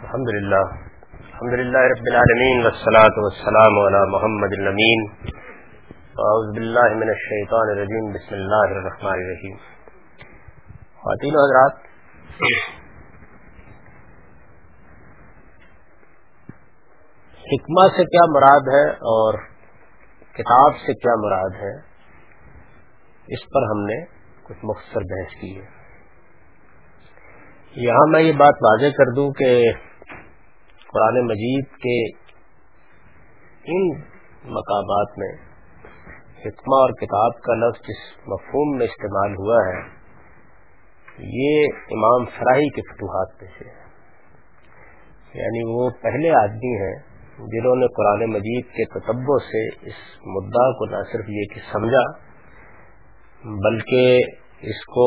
الحمد للہ الحمد للہ رب العالمین والصلاة والسلام على محمد الامین. اعوذ باللہ من الشیطان الرجیم. بسم اللہ الرحمن الرحیم. خواتین و حضرات حکمہ سے کیا مراد ہے اور کتاب سے کیا مراد ہے، اس پر ہم نے کچھ مختصر بحث کی ہے۔ یہاں میں یہ بات واضح کر دوں کہ قرآن مجید کے ان مقامات میں حکمہ اور کتاب کا لفظ جس مفہوم میں استعمال ہوا ہے، یہ امام فراہی کے فتوحات میں سے یعنی وہ پہلے آدمی ہیں جنہوں نے قرآن مجید کے کتبوں سے اس مدعا کو نہ صرف یہ کہ سمجھا، بلکہ اس کو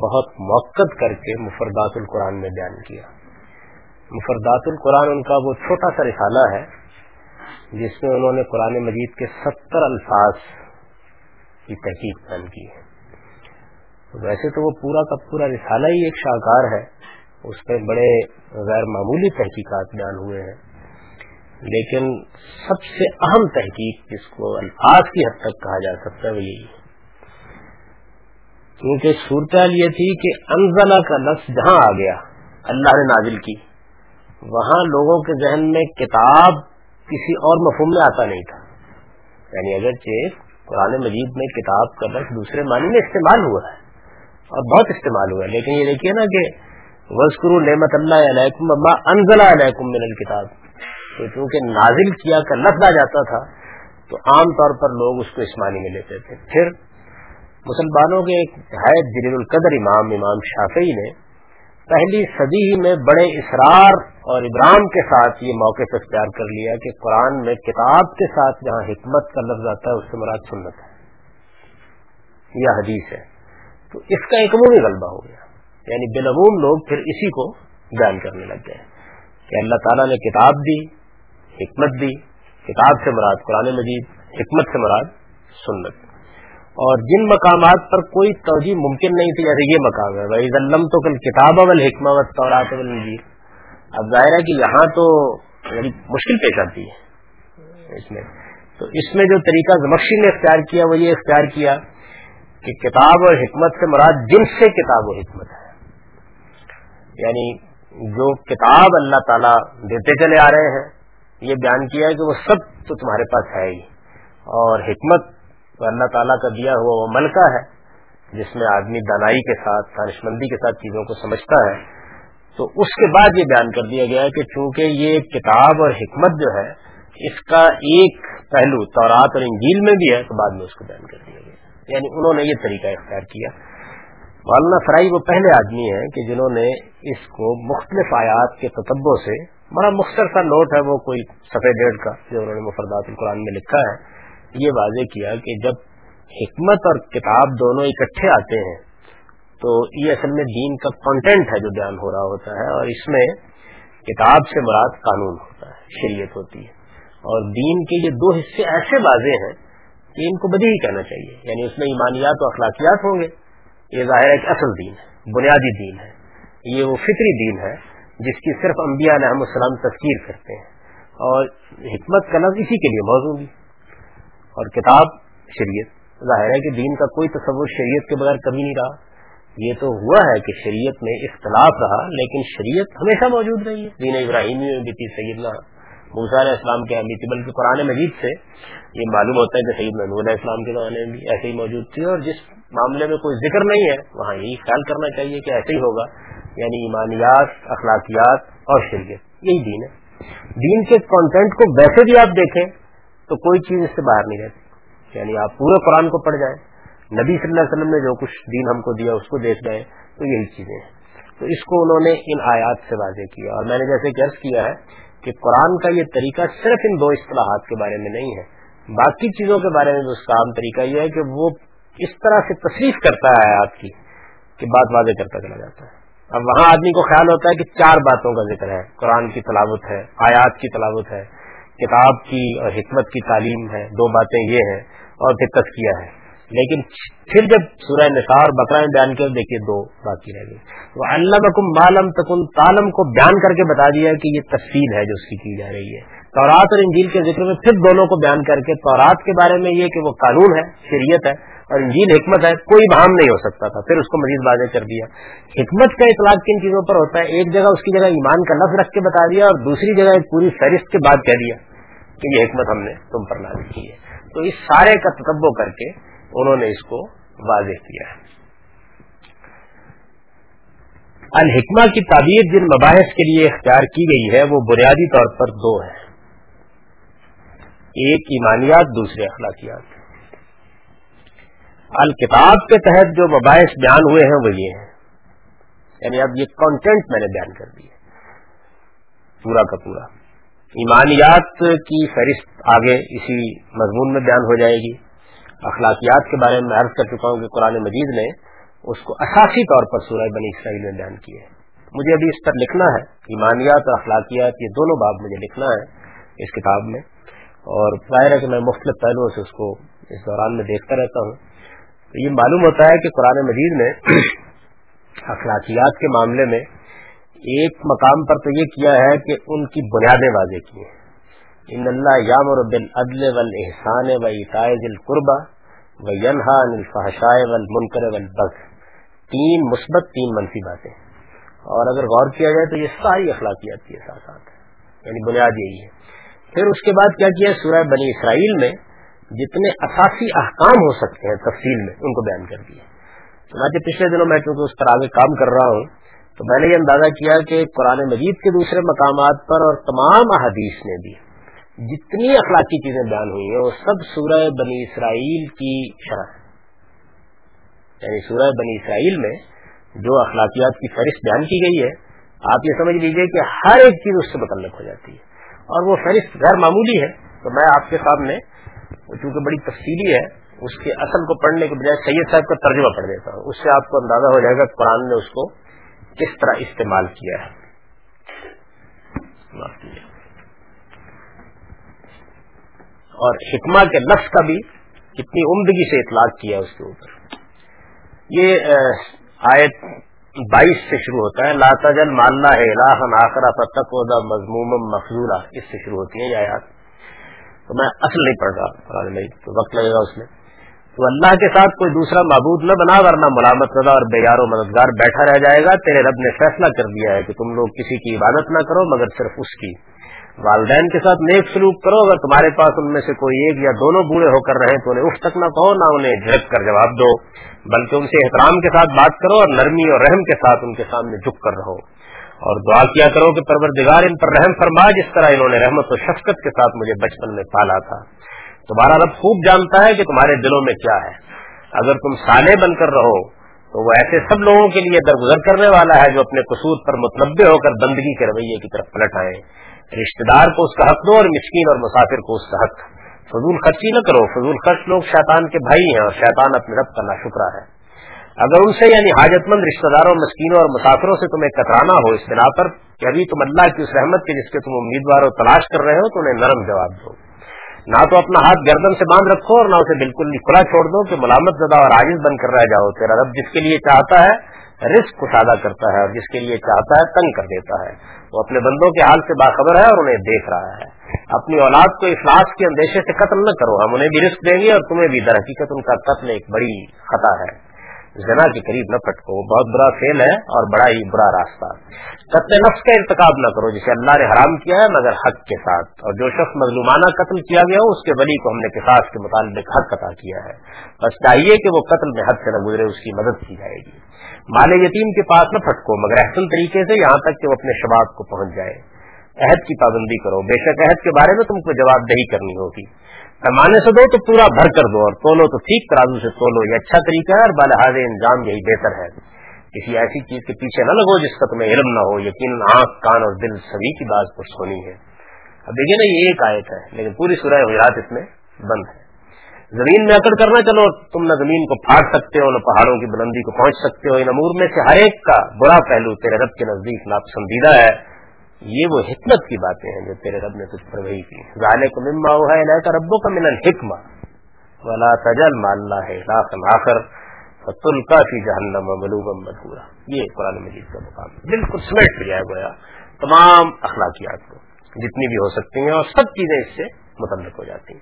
بہت موقع کر کے مفردات القرآن میں بیان کیا۔ مفردات القرآن، ان کا وہ چھوٹا سا رسالہ ہے، جس میں انہوں نے قرآن مجید کے ستر الفاظ کی تحقیق بیان کی ہے۔ ویسے تو وہ پورا کا پورا رسالہ ہی ایک شاہکار ہے، اس پہ بڑے غیر معمولی تحقیقات بیان ہوئے ہیں۔ لیکن سب سے اہم تحقیق جس کو الفاظ کی حد تک کہا جا سکتا ہے وہ یہی ہے۔ کیونکہ صورتحال یہ تھی کہ انزلہ کا لفظ جہاں آ گیا، اللہ نے نازل کی۔ وہاں لوگوں کے ذہن میں کتاب کسی اور مفہوم میں آتا نہیں تھا۔ یعنی اگرچہ قرآن مجید میں کتاب کا لفظ دوسرے معنی میں استعمال ہوا ہے اور بہت استعمال ہوا ہے، لیکن یہ دیکھیے نا کہ وزقرو نعمت اللہ علیکم انزلہ علیکم من الکتاب تو چونکہ نازل کیا کا لفظ آ جاتا تھا، تو عام طور پر لوگ اس کو اسمانی میں لیتے تھے۔ پھر مسلمانوں کے ایک حید جلیل القدر امام امام شافعی نے پہلی صدی میں بڑے اسرار اور ابرام کے ساتھ یہ موقع اختیار کر لیا کہ قرآن میں کتاب کے ساتھ جہاں حکمت کا لفظ آتا ہے، اس سے مراد سنت ہے۔ یا حدیث ہے۔ تو اس کا ایک عمومی غلبہ ہو گیا۔ یعنی بالعموم لوگ پھر اسی کو بیان کرنے لگ گئے کہ اللہ تعالیٰ نے کتاب دی، حکمت دی، کتاب سے مراد قرآن مجید، حکمت سے مراد سنت۔ اور جن مقامات پر کوئی توجہ ممکن نہیں تھی، جیسے یہ مقام ہے بھائی ضلم تو کل کتاب اول حکمت طورات اب ظاہر ہے کہ یہاں تو یعنی مشکل پیش آتی ہے۔ اس میں۔ تو اس میں جو طریقہ زمخشی نے اختیار کیا، وہ یہ اختیار کیا کہ کتاب اور حکمت سے مراد جن سے کتاب و حکمت ہے۔ یعنی جو کتاب اللہ تعالیٰ دیتے چلے آ رہے ہیں، یہ بیان کیا ہے کہ وہ سب تو تمہارے پاس ہے ہی۔ اور حکمت تو اللہ تعالیٰ کا دیا ہوا وہ ملکہ ہے، جس میں آدمی دانائی کے ساتھ دانش مندی کے ساتھ چیزوں کو سمجھتا ہے۔ تو اس کے بعد یہ بیان کر دیا گیا ہے کہ چونکہ یہ کتاب اور حکمت جو ہے، اس کا ایک پہلو تورات اور انجیل میں بھی ہے، تو بعد میں اس کو بیان کر دیا گیا۔ یعنی انہوں نے یہ طریقہ اختیار کیا۔ مولانا فرائی وہ پہلے آدمی ہیں کہ جنہوں نے اس کو مختلف آیات کے تتبوں سے، بڑا مختصر سا نوٹ ہے وہ کوئی سفید ڈیڑھ کا، جو انہوں نے مفردات القرآن میں لکھا ہے۔ یہ واضح کیا کہ جب حکمت اور کتاب دونوں اکٹھے آتے ہیں، تو یہ اصل میں دین کا کنٹینٹ ہے جو بیان ہو رہا ہوتا ہے، اور اس میں کتاب سے مراد قانون ہوتا ہے، شریعت ہوتی ہے۔ اور دین کے یہ دو حصے ایسے واضح ہیں کہ ان کو بدی ہی کہنا چاہیے۔ یعنی اس میں ایمانیات و اخلاقیات ہوں گے، یہ ظاہر ہے کہ اصل دین ہے، بنیادی دین ہے۔ یہ وہ فطری دین ہے جس کی صرف انبیاء علیہ السلام تذکیر کرتے ہیں۔ اور حکمت کا لفظ اسی کے لیے موضوع بھی۔ اور کتاب شریعت۔ ظاہر ہے کہ دین کا کوئی تصور شریعت کے بغیر کبھی نہیں رہا۔ یہ تو ہوا ہے کہ شریعت میں اختلاف رہا، لیکن شریعت ہمیشہ موجود رہی ہے۔ دین ابراہیمی میں بھی تھی سیدنا موسیٰ علیہ السلام کے ہم تھی بلکہ قرآن مجید سے یہ معلوم ہوتا ہے کہ سید محمود علیہ السلام کے زمانے میں بھی ایسے ہی موجود تھی، اور جس معاملے میں کوئی ذکر نہیں ہے، وہاں یہی خیال کرنا چاہیے کہ ایسے ہی ہوگا۔ یعنی ایمانیات، اخلاقیات اور شریعت، یہی دین ہے۔ دین کے کانٹینٹ کو ویسے بھی آپ دیکھیں تو کوئی چیز اس سے باہر نہیں رہتی۔ یعنی آپ پورے قرآن کو پڑھ جائیں، نبی صلی اللہ علیہ وسلم نے جو کچھ دین ہم کو دیا اس کو دیکھ جائیں، تو یہی چیزیں ہیں۔ تو اس کو انہوں نے ان آیات سے واضح کیا۔ اور میں نے جیسے قرض کیا ہے کہ قرآن کا یہ طریقہ صرف ان دو اصطلاحات کے بارے میں نہیں ہے۔ باقی چیزوں کے بارے میں اس کا عام طریقہ یہ ہے کہ وہ اس طرح سے تصریف کرتا ہے آیات کی کہ بات واضح کرتا چلا جاتا ہے۔ اب وہاں آدمی کو خیال ہوتا ہے کہ چار باتوں کا ذکر ہے۔ قرآن کی تلاوت ہے، آیات کی تلاوت ہے کتاب کی اور حکمت کی تعلیم ہے، دو باتیں یہ ہیں اور پھر تسکیہ ہے۔ لیکن پھر جب سورہ نثار اور بکرا میں بیان کیا، دیکھیے دو باقی رہ گئی۔ تو اللہ بکم معلوم تکن تالم کو بیان کر کے بتا دیا کہ یہ تفصیل ہے جو اس کی کی جا رہی ہے۔ تورات اور انجیل کے ذکر میں پھر دونوں کو بیان کر کے، تورات کے بارے میں یہ کہ وہ قانون ہے، شریعت ہے اور انجیل حکمت ہے، کوئی بہام نہیں ہو سکتا تھا۔ پھر اس کو مزید واضح کر دیا۔ حکمت کا اطلاق کن چیزوں پر ہوتا ہے؟ ایک جگہ اس کی جگہ ایمان کا لفظ رکھ کے بتا دیا اور دوسری جگہ ایک پوری فہرست کے بعد کہہ دیا۔ کہ یہ حکمت ہم نے تم پر نازل کی ہے۔ تو اس سارے کا تتبو کر کے انہوں نے اس کو واضح کیا ہے۔ الحکمہ کی تعبیر جن مباحث کے لیے اختیار کی گئی ہے، وہ بنیادی طور پر دو ہیں۔ ایک ایمانیات، دوسرے اخلاقیات۔ الکتاب کے تحت جو مباحث بیان ہوئے ہیں، وہ یہ ہیں۔ یعنی اب یہ کانٹینٹ میں نے بیان کر دی پورا کا پورا۔ ایمانیات کی فہرست آگے اسی مضمون میں بیان ہو جائے گی۔ اخلاقیات کے بارے میں عرض کر چکا ہوں کہ قرآن مجید نے اس کو اساسی طور پر سورہ بنی اسرائیل میں بیان کیے مجھے ابھی اس پر لکھنا ہے۔ ایمانیات اور اخلاقیات، یہ دونوں باب مجھے لکھنا ہے اس کتاب میں۔ اور ظاہر ہے کہ میں مختلف پہلوؤں سے اس کو اس دوران میں دیکھتا رہتا ہوں۔ تو یہ معلوم ہوتا ہے کہ قرآن مجید نے اخلاقیات کے معاملے میں ایک مقام پر تو یہ کیا ہے کہ ان کی بنیادیں واضح کی ہیں۔ ان اللہ یامر بالعدل والاحسان و عطائز القربہ و ینہا عن الفحشاء والمنکر والبغ تین مثبت، تین منفی باتیں۔ اور اگر غور کیا جائے تو یہ ساری اخلاقیات کی احساسات ہیں۔ یعنی بنیاد یہی ہے۔ پھر اس کے بعد کیا کیا سورہ بنی اسرائیل میں جتنے اساسی احکام ہو سکتے ہیں تفصیل میں، ان کو بیان کر دیا چنانچہ پچھلے دنوں میں چونکہ اس پر آگے کام کر رہا ہوں تو میں نے یہ اندازہ کیا کہ قرآن مجید کے دوسرے مقامات پر اور تمام احادیث نے بھی جتنی اخلاقی چیزیں بیان ہوئی ہیں، وہ سب سورہ بنی اسرائیل کی شرح یعنی سورہ بنی اسرائیل میں جو اخلاقیات کی فہرست بیان کی گئی ہے، آپ یہ سمجھ لیجیے کہ ہر ایک چیز اس سے متعلق ہو جاتی ہے۔ اور وہ فہرست غیر معمولی ہے، تو میں آپ کے سامنے چونکہ بڑی تفصیلی ہے، اس کے اصل کو پڑھنے کے بجائے سید صاحب کا ترجمہ پڑھ دیتا ہوں۔ اس سے آپ کو اندازہ ہو جائے گا قرآن نے اس کو کس طرح استعمال کیا ہے۔ اور حکمہ کے لفظ کا بھی کتنی عمدگی سے اطلاق کیا اس کے اوپر۔ یہ آیت بائیس سے شروع ہوتا ہے لاتا جل ماننا ہے آخرا فتق مضموم مفضولہ اس سے شروع ہوتی ہے یہ آیات۔ تو میں اصل نہیں پڑھ رہا تو وقت لگے گا اس میں۔ تو اللہ کے ساتھ کوئی دوسرا معبود نہ بنا، ورنہ ملامت رضا اور بیار و مددگار بیٹھا رہ جائے گا۔ تیرے رب نے فیصلہ کر دیا ہے کہ تم لوگ کسی کی عبادت نہ کرو، مگر صرف اس کی۔ والدین کے ساتھ نیک سلوک کرو۔ اگر تمہارے پاس ان میں سے کوئی ایک یا دونوں بوڑھے ہو کر رہے تو انہیں اف تک نہ کہو، نہ انہیں جھڑک کر جواب دو۔ بلکہ ان سے احترام کے ساتھ بات کرو اور نرمی اور رحم کے ساتھ ان کے سامنے جھک کر رہو۔ اور دعا کیا کرو کہ پروردگار ان پر رحم فرما، جس طرح انہوں نے رحمت و شفقت کے ساتھ مجھے بچپن میں پالا تھا۔ تمہارا رب خوب جانتا ہے کہ تمہارے دلوں میں کیا ہے۔ اگر تم سالے بن کر رہو، تو وہ ایسے سب لوگوں کے لیے درگزر کرنے والا ہے جو اپنے قصور پر متنوع ہو کر بندگی کے رویے کی طرف پلٹ آئے۔ رشتے دار کو اس کا حق دو اور مسکین اور مسافر کو اس کا حق۔ فضول خرچی نہ کرو، فضول خرچ لوگ شیطان کے بھائی ہیں اور شیطان اپنے رب کا ناشکرا ہے۔ اگر ان سے یعنی حاجت مند رشتے داروں، مسکینوں اور مسافروں سے تمہیں کترانا ہو اس بنا پر کہ ابھی تم اللہ کی اس رحمت کے جس کے تم امیدوار و تلاش کر رہے ہو، تو انہیں نرم جواب دو۔ نہ تو اپنا ہاتھ گردن سے باندھ رکھو اور نہ اسے بالکل کھلا چھوڑ دو کہ ملامت زدہ اور عاجز بن کر رہ جاؤ۔ تیرا رب جس کے لیے چاہتا ہے رسک کشادہ کرتا ہے اور جس کے لیے چاہتا ہے تنگ کر دیتا ہے۔ وہ اپنے بندوں کے حال سے باخبر ہے اور انہیں دیکھ رہا ہے۔ اپنی اولاد کو افلاس کے اندیشے سے قتل نہ کرو۔ ہم انہیں بھی رسک دیں گے اور تمہیں بھی در حقیقت ان کا قتل ایک بڑی خطا ہے۔ زنا کے قریب نہ پٹکو وہ بہت برا فیل ہے اور بڑا ہی برا راستہ قتل نفس کا ارتقاب نہ کرو، جسے اللہ نے حرام کیا ہے، مگر حق کے ساتھ۔ اور جو شخص مظلومانہ قتل کیا گیا ہو اس کے ولی کو ہم نے کساس کے متعلق حق عطا کیا ہے۔ بس چاہیے کہ وہ قتل میں حد سے نہ گزرے، اس کی مدد کی جائے گی۔ مال یتیم کے پاس نہ پھٹکو، مگر احسن طریقے سے یہاں تک کہ وہ اپنے شباب کو پہنچ جائے۔ عہد کی پابندی کرو۔ بے شک عہد کے بارے میں تم کو جواب دہی کرنی ہوگی۔ پیمانے سے دو تو پورا بھر کر دو اور تولو تو ٹھیک ترازو سے تولو، یہ اچھا طریقہ ہے اور بالحاظ انجام یہی بہتر ہے۔ کسی ایسی چیز کے پیچھے نہ لگو جس کا تمہیں علم نہ ہو، یقین، آنکھ، کان اور دل سبھی کی بات پر سونی ہے۔ اب دیکھیے نا، یہ ایک آیت ہے، لیکن پوری سورہ حجرات اس میں بند ہے۔ زمین میں اکڑ کرنا چلو تم نہ زمین کو پھاڑ سکتے ہو، نہ پہاڑوں کی بلندی کو پہنچ سکتے ہو، ان امور میں سے ہر ایک کا برا پہلو تیرے رب کے نزدیک ناپسندیدہ ہے۔ یہ وہ حکمت کی باتیں ہیں جو تیرے رب نے تجھ پر وہی کی۔ ظاہر کو مما ہوا ہے کا ربوں کا ملن حکمہ ولا تجل ماللہ آخر فتل کا فی جہنم ملوبم مدورا یہ قرآن مجید کا مقام بالکل سمیٹ لیا گیا تمام اخلاقیات کو، جتنی بھی ہو سکتی ہیں، اور سب چیزیں اس سے متعلق ہو جاتی ہیں۔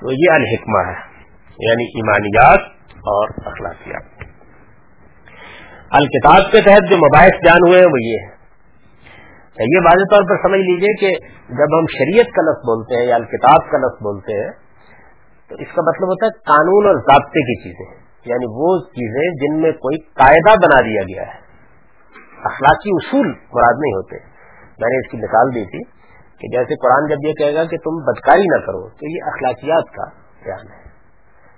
تو یہ الحکمہ ہے یعنی ایمانیات اور اخلاقیات۔ الکتاب کے تحت جو مباحث بیان ہوئے ہیں، وہ یہ ہے یہ واضح طور پر سمجھ لیجیے کہ جب ہم شریعت کا لفظ بولتے ہیں یا الکتاب کا لفظ بولتے ہیں، تو اس کا مطلب ہوتا ہے قانون اور ضابطے کی چیزیں یعنی وہ چیزیں جن میں کوئی قاعدہ بنا دیا گیا ہے۔ اخلاقی اصول مراد نہیں ہوتے۔ میں نے اس کی مثال دی تھی کہ جیسے قرآن جب یہ کہے گا کہ تم بدکاری نہ کرو، تو یہ اخلاقیات کا بیان ہے۔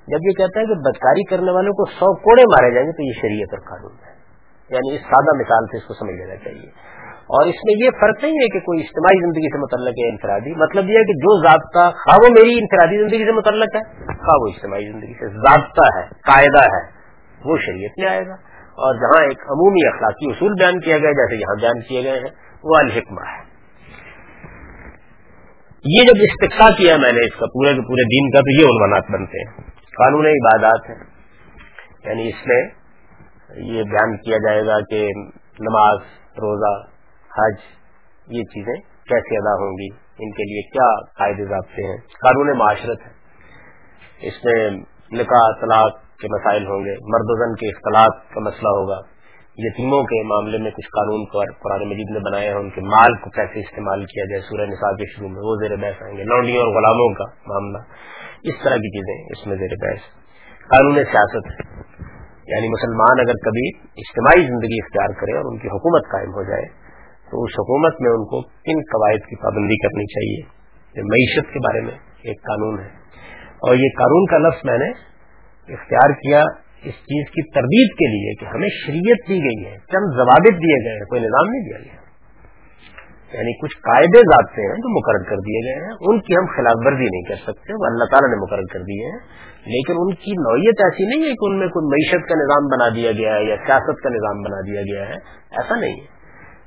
جب یہ کہتا ہے کہ بدکاری کرنے والوں کو سو کوڑے مارے جائیں گے، تو یہ شریعت اور قانون ہے۔ یعنی اس سادہ مثال سے اس کو سمجھ لینا چاہیے۔ اور اس میں یہ فرق نہیں ہے کہ کوئی اجتماعی زندگی سے متعلق ہے انفرادی مطلب یہ ہے کہ جو ضابطہ خواہ وہ میری انفرادی زندگی سے متعلق ہے خواہ وہ اجتماعی زندگی سے ضابطہ ہے، قاعدہ ہے، وہ شریعت میں آئے گا۔ اور جہاں ایک عمومی اخلاقی اصول بیان کیا گیا، جیسے یہاں بیان کیے گئے ہیں، وہ الحکمہ ہے۔ یہ جب استقصا کیا میں نے اس کا پورے کے پورے دین کا، تو یہ عنوانات بنتے ہیں، قانون عبادات ہیں۔ یعنی اس میں یہ بیان کیا جائے گا کہ نماز، روزہ حج، یہ چیزیں کیسے ادا ہوں گی؟ ان کے لیے کیا قاعدے ضابطے ہیں؟ قانون معاشرت ہے۔ اس میں نکاح، طلاق کے مسائل ہوں گے، مرد وزن کے اختلاط کا مسئلہ ہوگا۔ یتیموں کے معاملے میں کچھ قانون قرآن مجید نے بنائے ہیں ان کے مال کو کیسے استعمال کیا جائے۔ سورہ نصاب کے شروع میں وہ زیر بحث آئیں گے۔ لونڈیوں اور غلاموں کا معاملہ۔ اس طرح کی چیزیں اس میں زیر بحث۔ قانون سیاست یعنی مسلمان اگر کبھی اجتماعی زندگی اختیار کرے اور ان کی حکومت قائم ہو جائے تو اس حکومت میں ان کو کن قواعد کی پابندی کرنی چاہیے؟ یہ معیشت کے بارے میں ایک قانون ہے۔ اور یہ قانون کا لفظ میں نے اختیار کیا اس چیز کی تردید کے لیے کہ ہمیں شریعت دی گئی ہے، چند ضوابط دیے گئے ہیں، کوئی نظام نہیں دیا گیا۔ یعنی کچھ قاعدے ضابطے ہیں جو مقرر کر دیے گئے ہیں، ان کی ہم خلاف ورزی نہیں کر سکتے وہ اللہ تعالیٰ نے مقرر کر دیے ہیں۔ لیکن ان کی نوعیت ایسی نہیں ہے کہ ان میں کوئی معیشت کا نظام بنا دیا گیا ہے یا سیاست کا نظام بنا دیا گیا ہے، ایسا نہیں ہے۔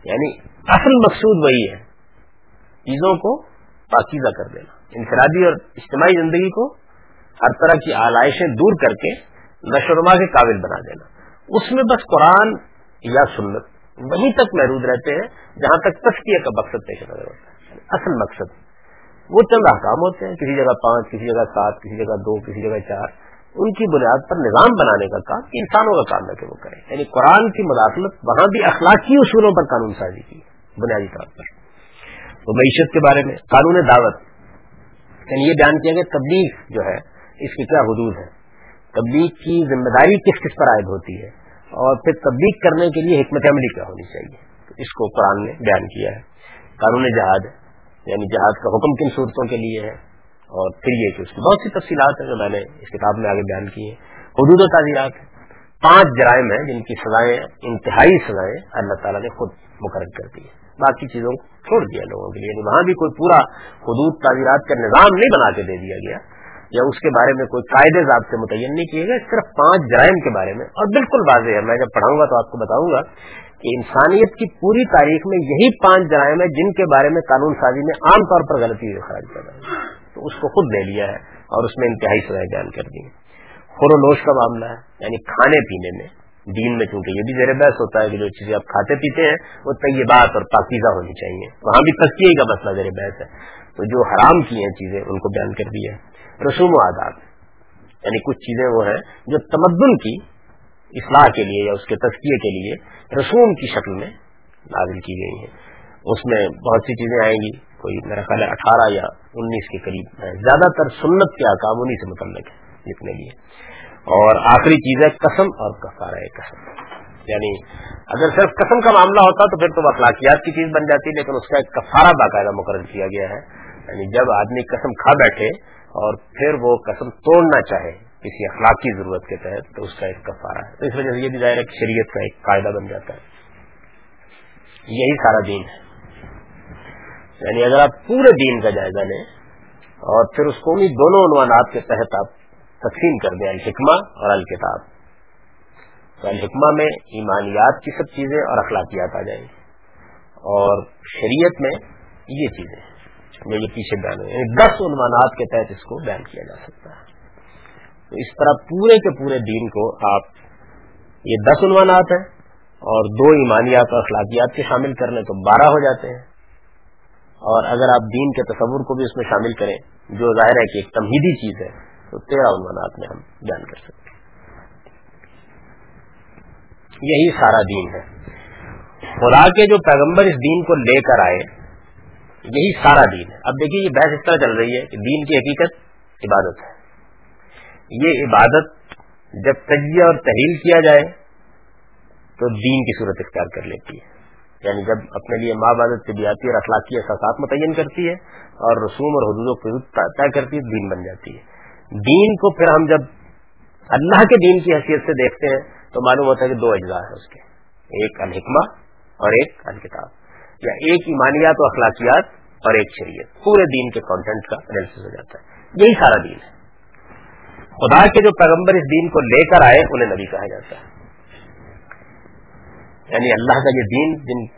یعنی اصل مقصود وہی ہے، چیزوں کو پاکیزہ کر دینا، انفرادی اور اجتماعی زندگی کو ہر طرح کی آلائشیں دور کر کے نشرما کے قابل بنا دینا۔ اس میں بس قرآن یا سنت، وہیں تک محدود رہتے ہیں، جہاں تک تسکیہ کا مقصد پیش نظر ہوتا ہے۔ یعنی اصل مقصد۔ وہ چند احکام ہوتے ہیں، کسی جگہ پانچ، کسی جگہ سات، کسی جگہ دو، کسی جگہ چار۔ ان کی بنیاد پر نظام بنانے کا کام، انسانوں کا کام ہے کہ وہ کریں۔ یعنی قرآن کی مداخلت، وہاں بھی اخلاقی اصولوں پر قانون سازی کی، بنیادی طور پر۔ تو معیشت کے بارے میں، قانون دعوت۔ یعنی یہ بیان کیا گیا، تبلیغ جو ہے، اس کی کیا حدود ہے تبلیغ کی ذمہ داری کس کس پر عائد ہوتی ہے؟ اور پھر تبلیغ کرنے کے لیے حکمت عملی کیا ہونی چاہیے؟ اس کو قرآن نے بیان کیا ہے۔ قانون جہاد ہے یعنی جہاد کا حکم کن صورتوں کے لیے ہے؟ اور پھر یہ کہ اس کی بہت سی تفصیلات ہیں جو میں نے اس کتاب میں آگے بیان کی ہیں۔ حدود و تعزیرات۔ پانچ جرائم ہیں جن کی سزائیں، انتہائی سزائیں اللہ تعالیٰ نے خود مقرر کر دی باقی چیزوں کو چھوڑ دیا لوگوں کے لیے۔ یعنی وہاں بھی کوئی پورا حدود تعزیرات کا نظام نہیں بنا کے دے دیا گیا یا اس کے بارے میں کوئی قاعدے ضابطے متعین نہیں کیے گئے، صرف پانچ جرائم کے بارے میں۔ اور بالکل واضح ہے، میں جب پڑھاؤں گا تو آپ کو بتاؤں گا کہ انسانیت کی پوری تاریخ میں یہی پانچ جرائم ہیں جن کے بارے میں قانون سازی میں عام طور پر غلطی خراب کر رہا ہے۔ تو اس کو خود لے لیا ہے اور اس میں انتہائی سزائیں بیان کر دی خور و نوش کا معاملہ ہے یعنی کھانے پینے میں، دین میں چونکہ یہ بھی زیر بحث ہوتا ہے کہ جو چیزیں آپ کھاتے پیتے ہیں، وہ طیبات اور پاکیزہ ہونی چاہیے۔ وہاں بھی تسکی کا مسئلہ زیر بحث ہے۔ تو جو حرام کی ہیں چیزیں، ان کو بیان کر دیا ہے۔ رسوم و آداب یعنی کچھ چیزیں وہ ہیں جو تمدن کی اصلاح کے لیے یا اس کے تسکیے کے لیے رسوم کی شکل میں نازل کی گئی ہیں۔ اس میں بہت سی چیزیں آئیں گی۔ کوئی میرا خیال ہے اٹھارہ یا انیس کے قریب زیادہ تر سنت کے آکام انہیں سے متعلق ہے جتنے لیے اور آخری چیز ہے قسم اور کفارہ قسم۔ یعنی اگر صرف قسم کا معاملہ ہوتا تو پھر تو اخلاقیات کی چیز بن جاتی، لیکن اس کا ایک کفارہ باقاعدہ مقرر کیا گیا ہے۔ یعنی جب آدمی قسم کھا بیٹھے اور پھر وہ قسم توڑنا چاہے کسی اخلاقی ضرورت کے تحت، تو اس کا ایک کفارہ ہے۔ تو اس وجہ سے یہ بھی ظاہر ہے کہ شریعت کا ایک قاعدہ بن جاتا ہے۔ یہی سارا دین ہے۔ یعنی اگر آپ پورے دین کا جائزہ لیں اور پھر اس کو انہیں دونوں عنوانات کے تحت آپ تقسیم کر دیں، الحکمہ اور الکتاب۔ تو الحکمہ میں ایمانیات کی سب چیزیں اور اخلاقیات آ جائیں گی۔ اور شریعت میں یہ چیزیں، میں یہ پیچھے بیان ہوئے یعنی دس عنوانات کے تحت اس کو بیان کیا جا سکتا ہے۔ تو اس طرح پورے کے پورے دین کو آپ، یہ دس عنوانات ہیں اور دو ایمانیات اور اخلاقیات کے شامل کر لیں تو بارہ ہو جاتے ہیں۔ اور اگر آپ دین کے تصور کو بھی اس میں شامل کریں، جو ظاہر ہے کہ ایک تمہیدی چیز ہے، تو تیرہ عنوانات میں ہم بیان کر سکتے ہیں۔ یہی سارا دین ہے۔ خدا کے جو پیغمبر اس دین کو لے کر آئے، یہی سارا دین ہے۔ اب دیکھیے، یہ بحث اس طرح چل رہی ہے کہ دین کی حقیقت عبادت ہے۔ یہ عبادت جب تجزیہ اور تحریل کیا جائے، تو دین کی صورت اختیار کر لیتی ہے۔ یعنی جب اپنے لیے ماں بادت طبیعتی اور اخلاقی احساسات متعین کرتی ہے اور رسوم اور حدود و طے کرتی ہے، دین بن جاتی ہے۔ دین کو پھر ہم جب اللہ کے دین کی حیثیت سے دیکھتے ہیں، تو معلوم ہوتا ہے کہ دو اجزاء ہیں اس کے۔ ایک الحکمہ اور ایک الکتاب۔ یا ایک ایمانیات و اخلاقیات اور ایک شریعت۔ پورے دین کے کانٹینٹ کا انالیس ہو جاتا ہے۔ یہی سارا دین ہے۔ خدا کے جو پیغمبر اس دین کو لے کر آئے، انہیں نبی کہا جاتا ہے۔ یعنی اللہ کا یہ دین جن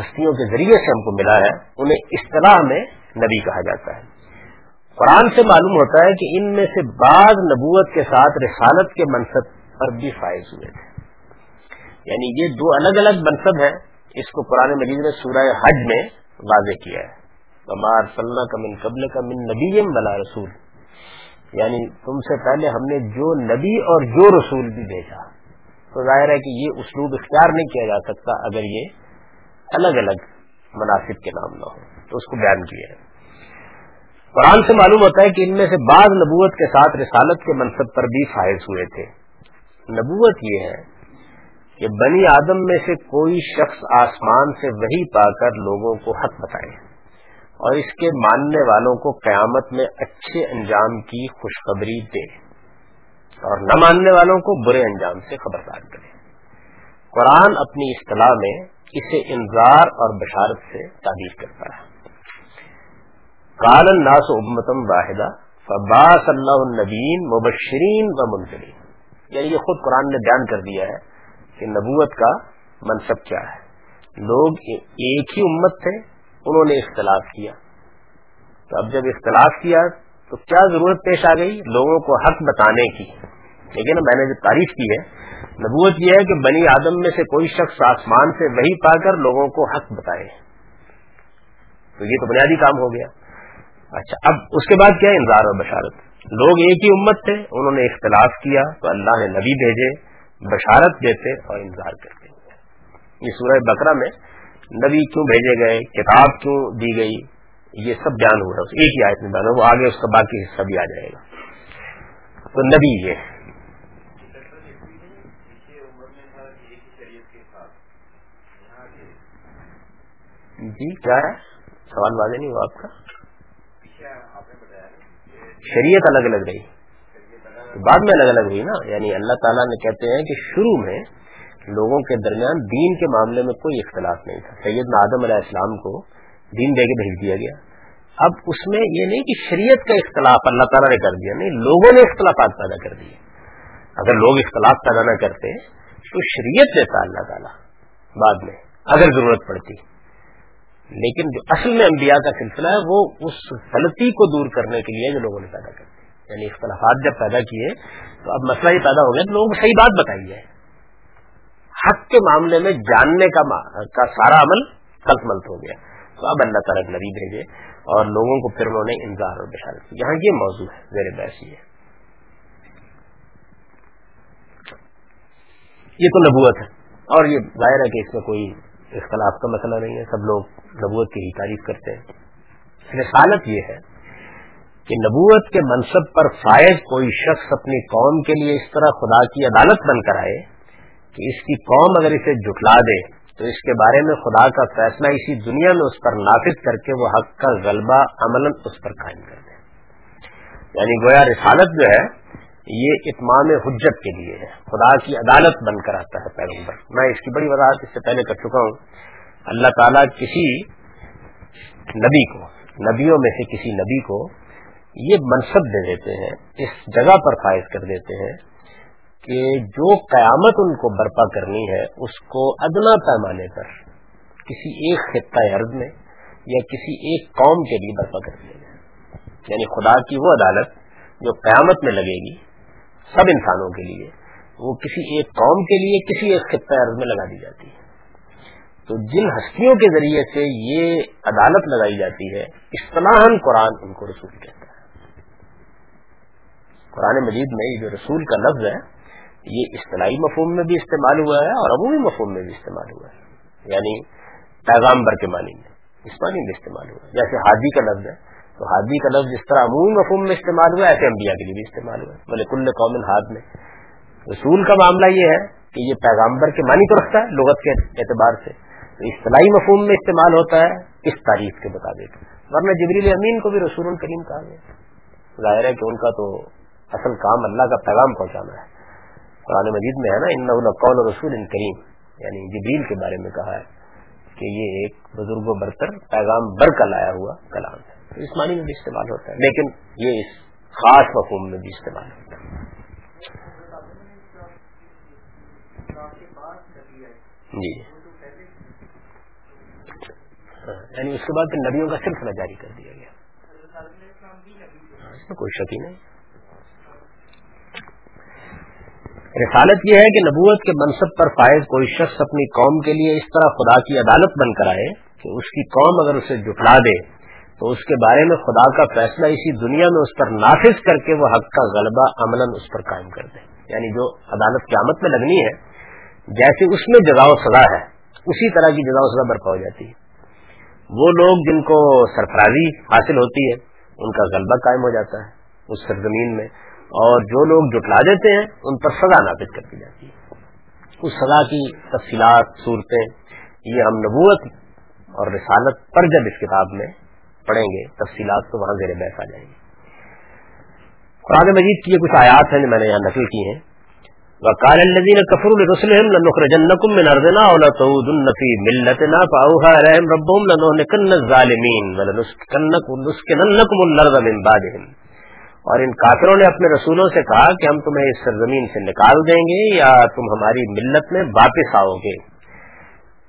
ہستیوں کے ذریعے سے ہم کو ملا ہے، انہیں اصطلاح میں نبی کہا جاتا ہے۔ قرآن سے معلوم ہوتا ہے کہ ان میں سے بعض نبوت کے ساتھ رسالت کے منصب پر بھی فائز ہوئے تھے۔ یعنی یہ دو الگ الگ منصب ہیں، اس کو قرآن مجید نے سورہ حج میں واضح کیا ہے۔ کمار صلاح کا من قبل کا من نبی بلا رسول۔ یعنی تم سے پہلے ہم نے جو نبی اور جو رسول بھی بھیجا۔ تو ظاہر ہے کہ یہ اسلوب اختیار نہیں کیا جا سکتا اگر یہ الگ الگ مناسب کے نام نہ ہو۔ تو اس کو بیان کیا ہے قرآن سے معلوم ہوتا ہے کہ ان میں سے بعض نبوت کے ساتھ رسالت کے منصب پر بھی فائز ہوئے تھے۔ نبوت یہ ہے کہ بنی آدم میں سے کوئی شخص آسمان سے وہی پا کر لوگوں کو حق بتائے اور اس کے ماننے والوں کو قیامت میں اچھے انجام کی خوشخبری دے۔ اور نہ ماننے والوں کو برے انجام سے خبردار کرے قرآن اپنی اصطلاح میں اسے انذار اور بشارت سے تعبیر کرتا ہے۔ کال الناس امتم واحدہ، فباس اللہ النبین مبشرین و منظرین یعنی یہ خود قرآن نے بیان کر دیا ہے کہ نبوت کا منصب کیا ہے۔ لوگ ایک ہی امت تھے، انہوں نے اختلاف کیا۔ تو اب جب اختلاف کیا تو کیا ضرورت پیش آ گئی لوگوں کو حق بتانے کی؟ لیکن میں نے جو تعریف کی ہے، نبوت یہ ہے کہ بنی آدم میں سے کوئی شخص آسمان سے وہی پا کر لوگوں کو حق بتائے۔ تو یہ تو بنیادی کام ہو گیا۔ اچھا اب اس کے بعد کیا انذار اور بشارت؟ لوگ ایک ہی امت تھے، انہوں نے اختلاف کیا تو اللہ نے نبی بھیجے، بشارت دیتے اور انذار کرتے یہ سورہ بکرا میں نبی کیوں بھیجے گئے، کتاب کیوں دی گئی؟ یہ سب بیان ہو رہا ہے ایک ہی آیت میں بیان وہ آگے اس کا باقی حصہ بھی آ جائے گا۔ تو نبی یہ جی کیا ہے؟ سوال واضح نہیں ہوا آپ کا؟ شریعت الگ الگ رہی۔ بعد میں الگ الگ ہوئی نا یعنی اللہ تعالیٰ نے کہتے ہیں کہ شروع میں لوگوں کے درمیان دین کے معاملے میں کوئی اختلاف نہیں تھا۔ سید آدم علیہ السلام کو دین دے کے بھیج دیا گیا۔ اب اس میں یہ نہیں کہ شریعت کا اختلاف اللہ تعالیٰ نے کر دیا، نہیں، لوگوں نے اختلافات پیدا کر دیے۔ اگر لوگ اختلاف پیدا نہ کرتے، تو شریعت دیتا اللہ تعالیٰ بعد میں، اگر ضرورت پڑتی۔ لیکن جو اصل میں انبیاء کا سلسلہ ہے، وہ اس غلطی کو دور کرنے کے لیے جو لوگوں نے پیدا کر دی یعنی اختلافات جب پیدا کیے، تو اب مسئلہ یہ پیدا ہو گیا تو لوگوں کو صحیح بات بتائی جائے۔ حق کے معاملے میں جاننے کا سارا عمل کلپ ملت ہو گیا۔ تو اب اللہ تعالیٰ نبی بھیجے اور لوگوں کو پھر انہوں نے انتظار اور بشارت کی۔ یہاں یہ موضوع ہے، زیر بحث یہ۔ یہ تو نبوت ہے۔ اور یہ ظاہر ہے کہ اس میں کوئی اختلاف کا مسئلہ نہیں ہے۔ سب لوگ نبوت کی ہی تعریف کرتے ہیں۔ رسالت یہ ہے کہ نبوت کے منصب پر فائز کوئی شخص اپنی قوم کے لیے اس طرح خدا کی عدالت بن کر آئے کہ اس کی قوم اگر اسے جٹلا دے تو اس کے بارے میں خدا کا فیصلہ اسی دنیا میں اس پر نافذ کر کے وہ حق کا غلبہ عمل اس پر قائم کر دے۔ یعنی گویا رسالت جو ہے، یہ اتمام حجت کے لیے ہے۔ خدا کی عدالت بن کر آتا ہے پیغمبر۔ میں اس کی بڑی وضاحت اس سے پہلے کر چکا ہوں۔ اللہ تعالیٰ کسی نبی کو، نبیوں میں سے کسی نبی کو یہ منصب دے دیتے ہیں، اس جگہ پر فائز کر دیتے ہیں کہ جو قیامت ان کو برپا کرنی ہے، اس کو ادنا پیمانے پر، کسی ایک خطہ عرض میں یا کسی ایک قوم کے لیے برپا کر دیا جائے۔ یعنی خدا کی وہ عدالت جو قیامت میں لگے گی سب انسانوں کے لیے، وہ کسی ایک قوم کے لیے کسی ایک خطۂ عرض میں لگا دی جاتی ہے۔ تو جن ہستیوں کے ذریعے سے یہ عدالت لگائی جاتی ہے اصطلاح قرآن ان کو رسول کہتا ہے۔ قرآن مجید میں یہ جو رسول کا لفظ ہے یہ اصطلاحی مفہوم میں بھی استعمال ہوا ہے اور عمومی مفہوم میں بھی استعمال ہوا ہے۔ یعنی پیغامبر کے معنی میں اس معنی میں استعمال ہوا ہے۔ جیسے حادی کا لفظ ہے، تو حادی کا لفظ جس طرح عمومی مفہوم میں استعمال ہوا ایسے انبیاء کے لیے بھی استعمال ہوا بولے کل قوم ہاتھ میں۔ رسول کا معاملہ یہ ہے کہ یہ پیغامبر کے معنی تو رکھتا ہے لغت کے اعتبار سے۔ تو اصطلاحی مفہوم میں استعمال ہوتا ہے اس تاریخ کے مطابق۔ ورنہ جبریل امین کو بھی رسول الکریم کہا گیا۔ ظاہر ہے کہ ان کا تو اصل کام اللہ کا پیغام پہنچانا ہے۔ قرآن مجید میں ہے نا ان قول رسول ان کریم۔ یعنی جبریل کے بارے میں کہا ہے کہ یہ ایک بزرگ و برتر پیغام بر کا لایا ہوا کلام ہے۔ اس معنی میں بھی استعمال ہوتا ہے، لیکن یہ اس خاص مفہوم میں بھی استعمال ہوتا ہے۔ جی۔ یعنی اس کے بعد نبیوں کا سلسلہ جاری کر دیا گیا۔ اس میں کوئی شکی نہیں۔ رسالت یہ ہے کہ نبوت کے منصب پر فائز کوئی شخص اپنی قوم کے لیے اس طرح خدا کی عدالت بن کر آئے کہ اس کی قوم اگر اسے جٹلا دے، تو اس کے بارے میں خدا کا فیصلہ اسی دنیا میں اس پر نافذ کر کے وہ حق کا غلبہ عمل اس پر قائم کر دے۔ یعنی جو عدالت قیامت میں لگنی ہے، جیسے اس میں جزا و سزا ہے، اسی طرح کی جزا و سزا برپا ہو جاتی ہے۔ وہ لوگ جن کو سرفرازی حاصل ہوتی ہے، ان کا غلبہ قائم ہو جاتا ہے۔ اس سرزمین میں اور جو لوگ جٹلا دیتے ہیں، ان پر سزا نافذ کر دی جاتی ہے۔ اس سزا کی تفصیلات، صورتیں، یہ ہم نبوت اور رسالت پر جب اس کتاب میں پڑھیں گے، تفصیلات تو وہاں زیر بحث آ جائیں گے قرآن مجید کی یہ کچھ آیات ہیں جو میں نے یہاں نقل کی ہیں۔ وقال الذين كفروا لرسلهم لنخرجنكم من ارضنا او لتعودن في ملتنا فاوحى اليهم ربهم لنهلكن الظالمين ولنسكننكم الارض من بعدهم۔ اور ان کافروں نے اپنے رسولوں سے کہا کہ ہم تمہیں اس سرزمین سے نکال دیں گے یا تم ہماری ملت میں واپس آؤ گے۔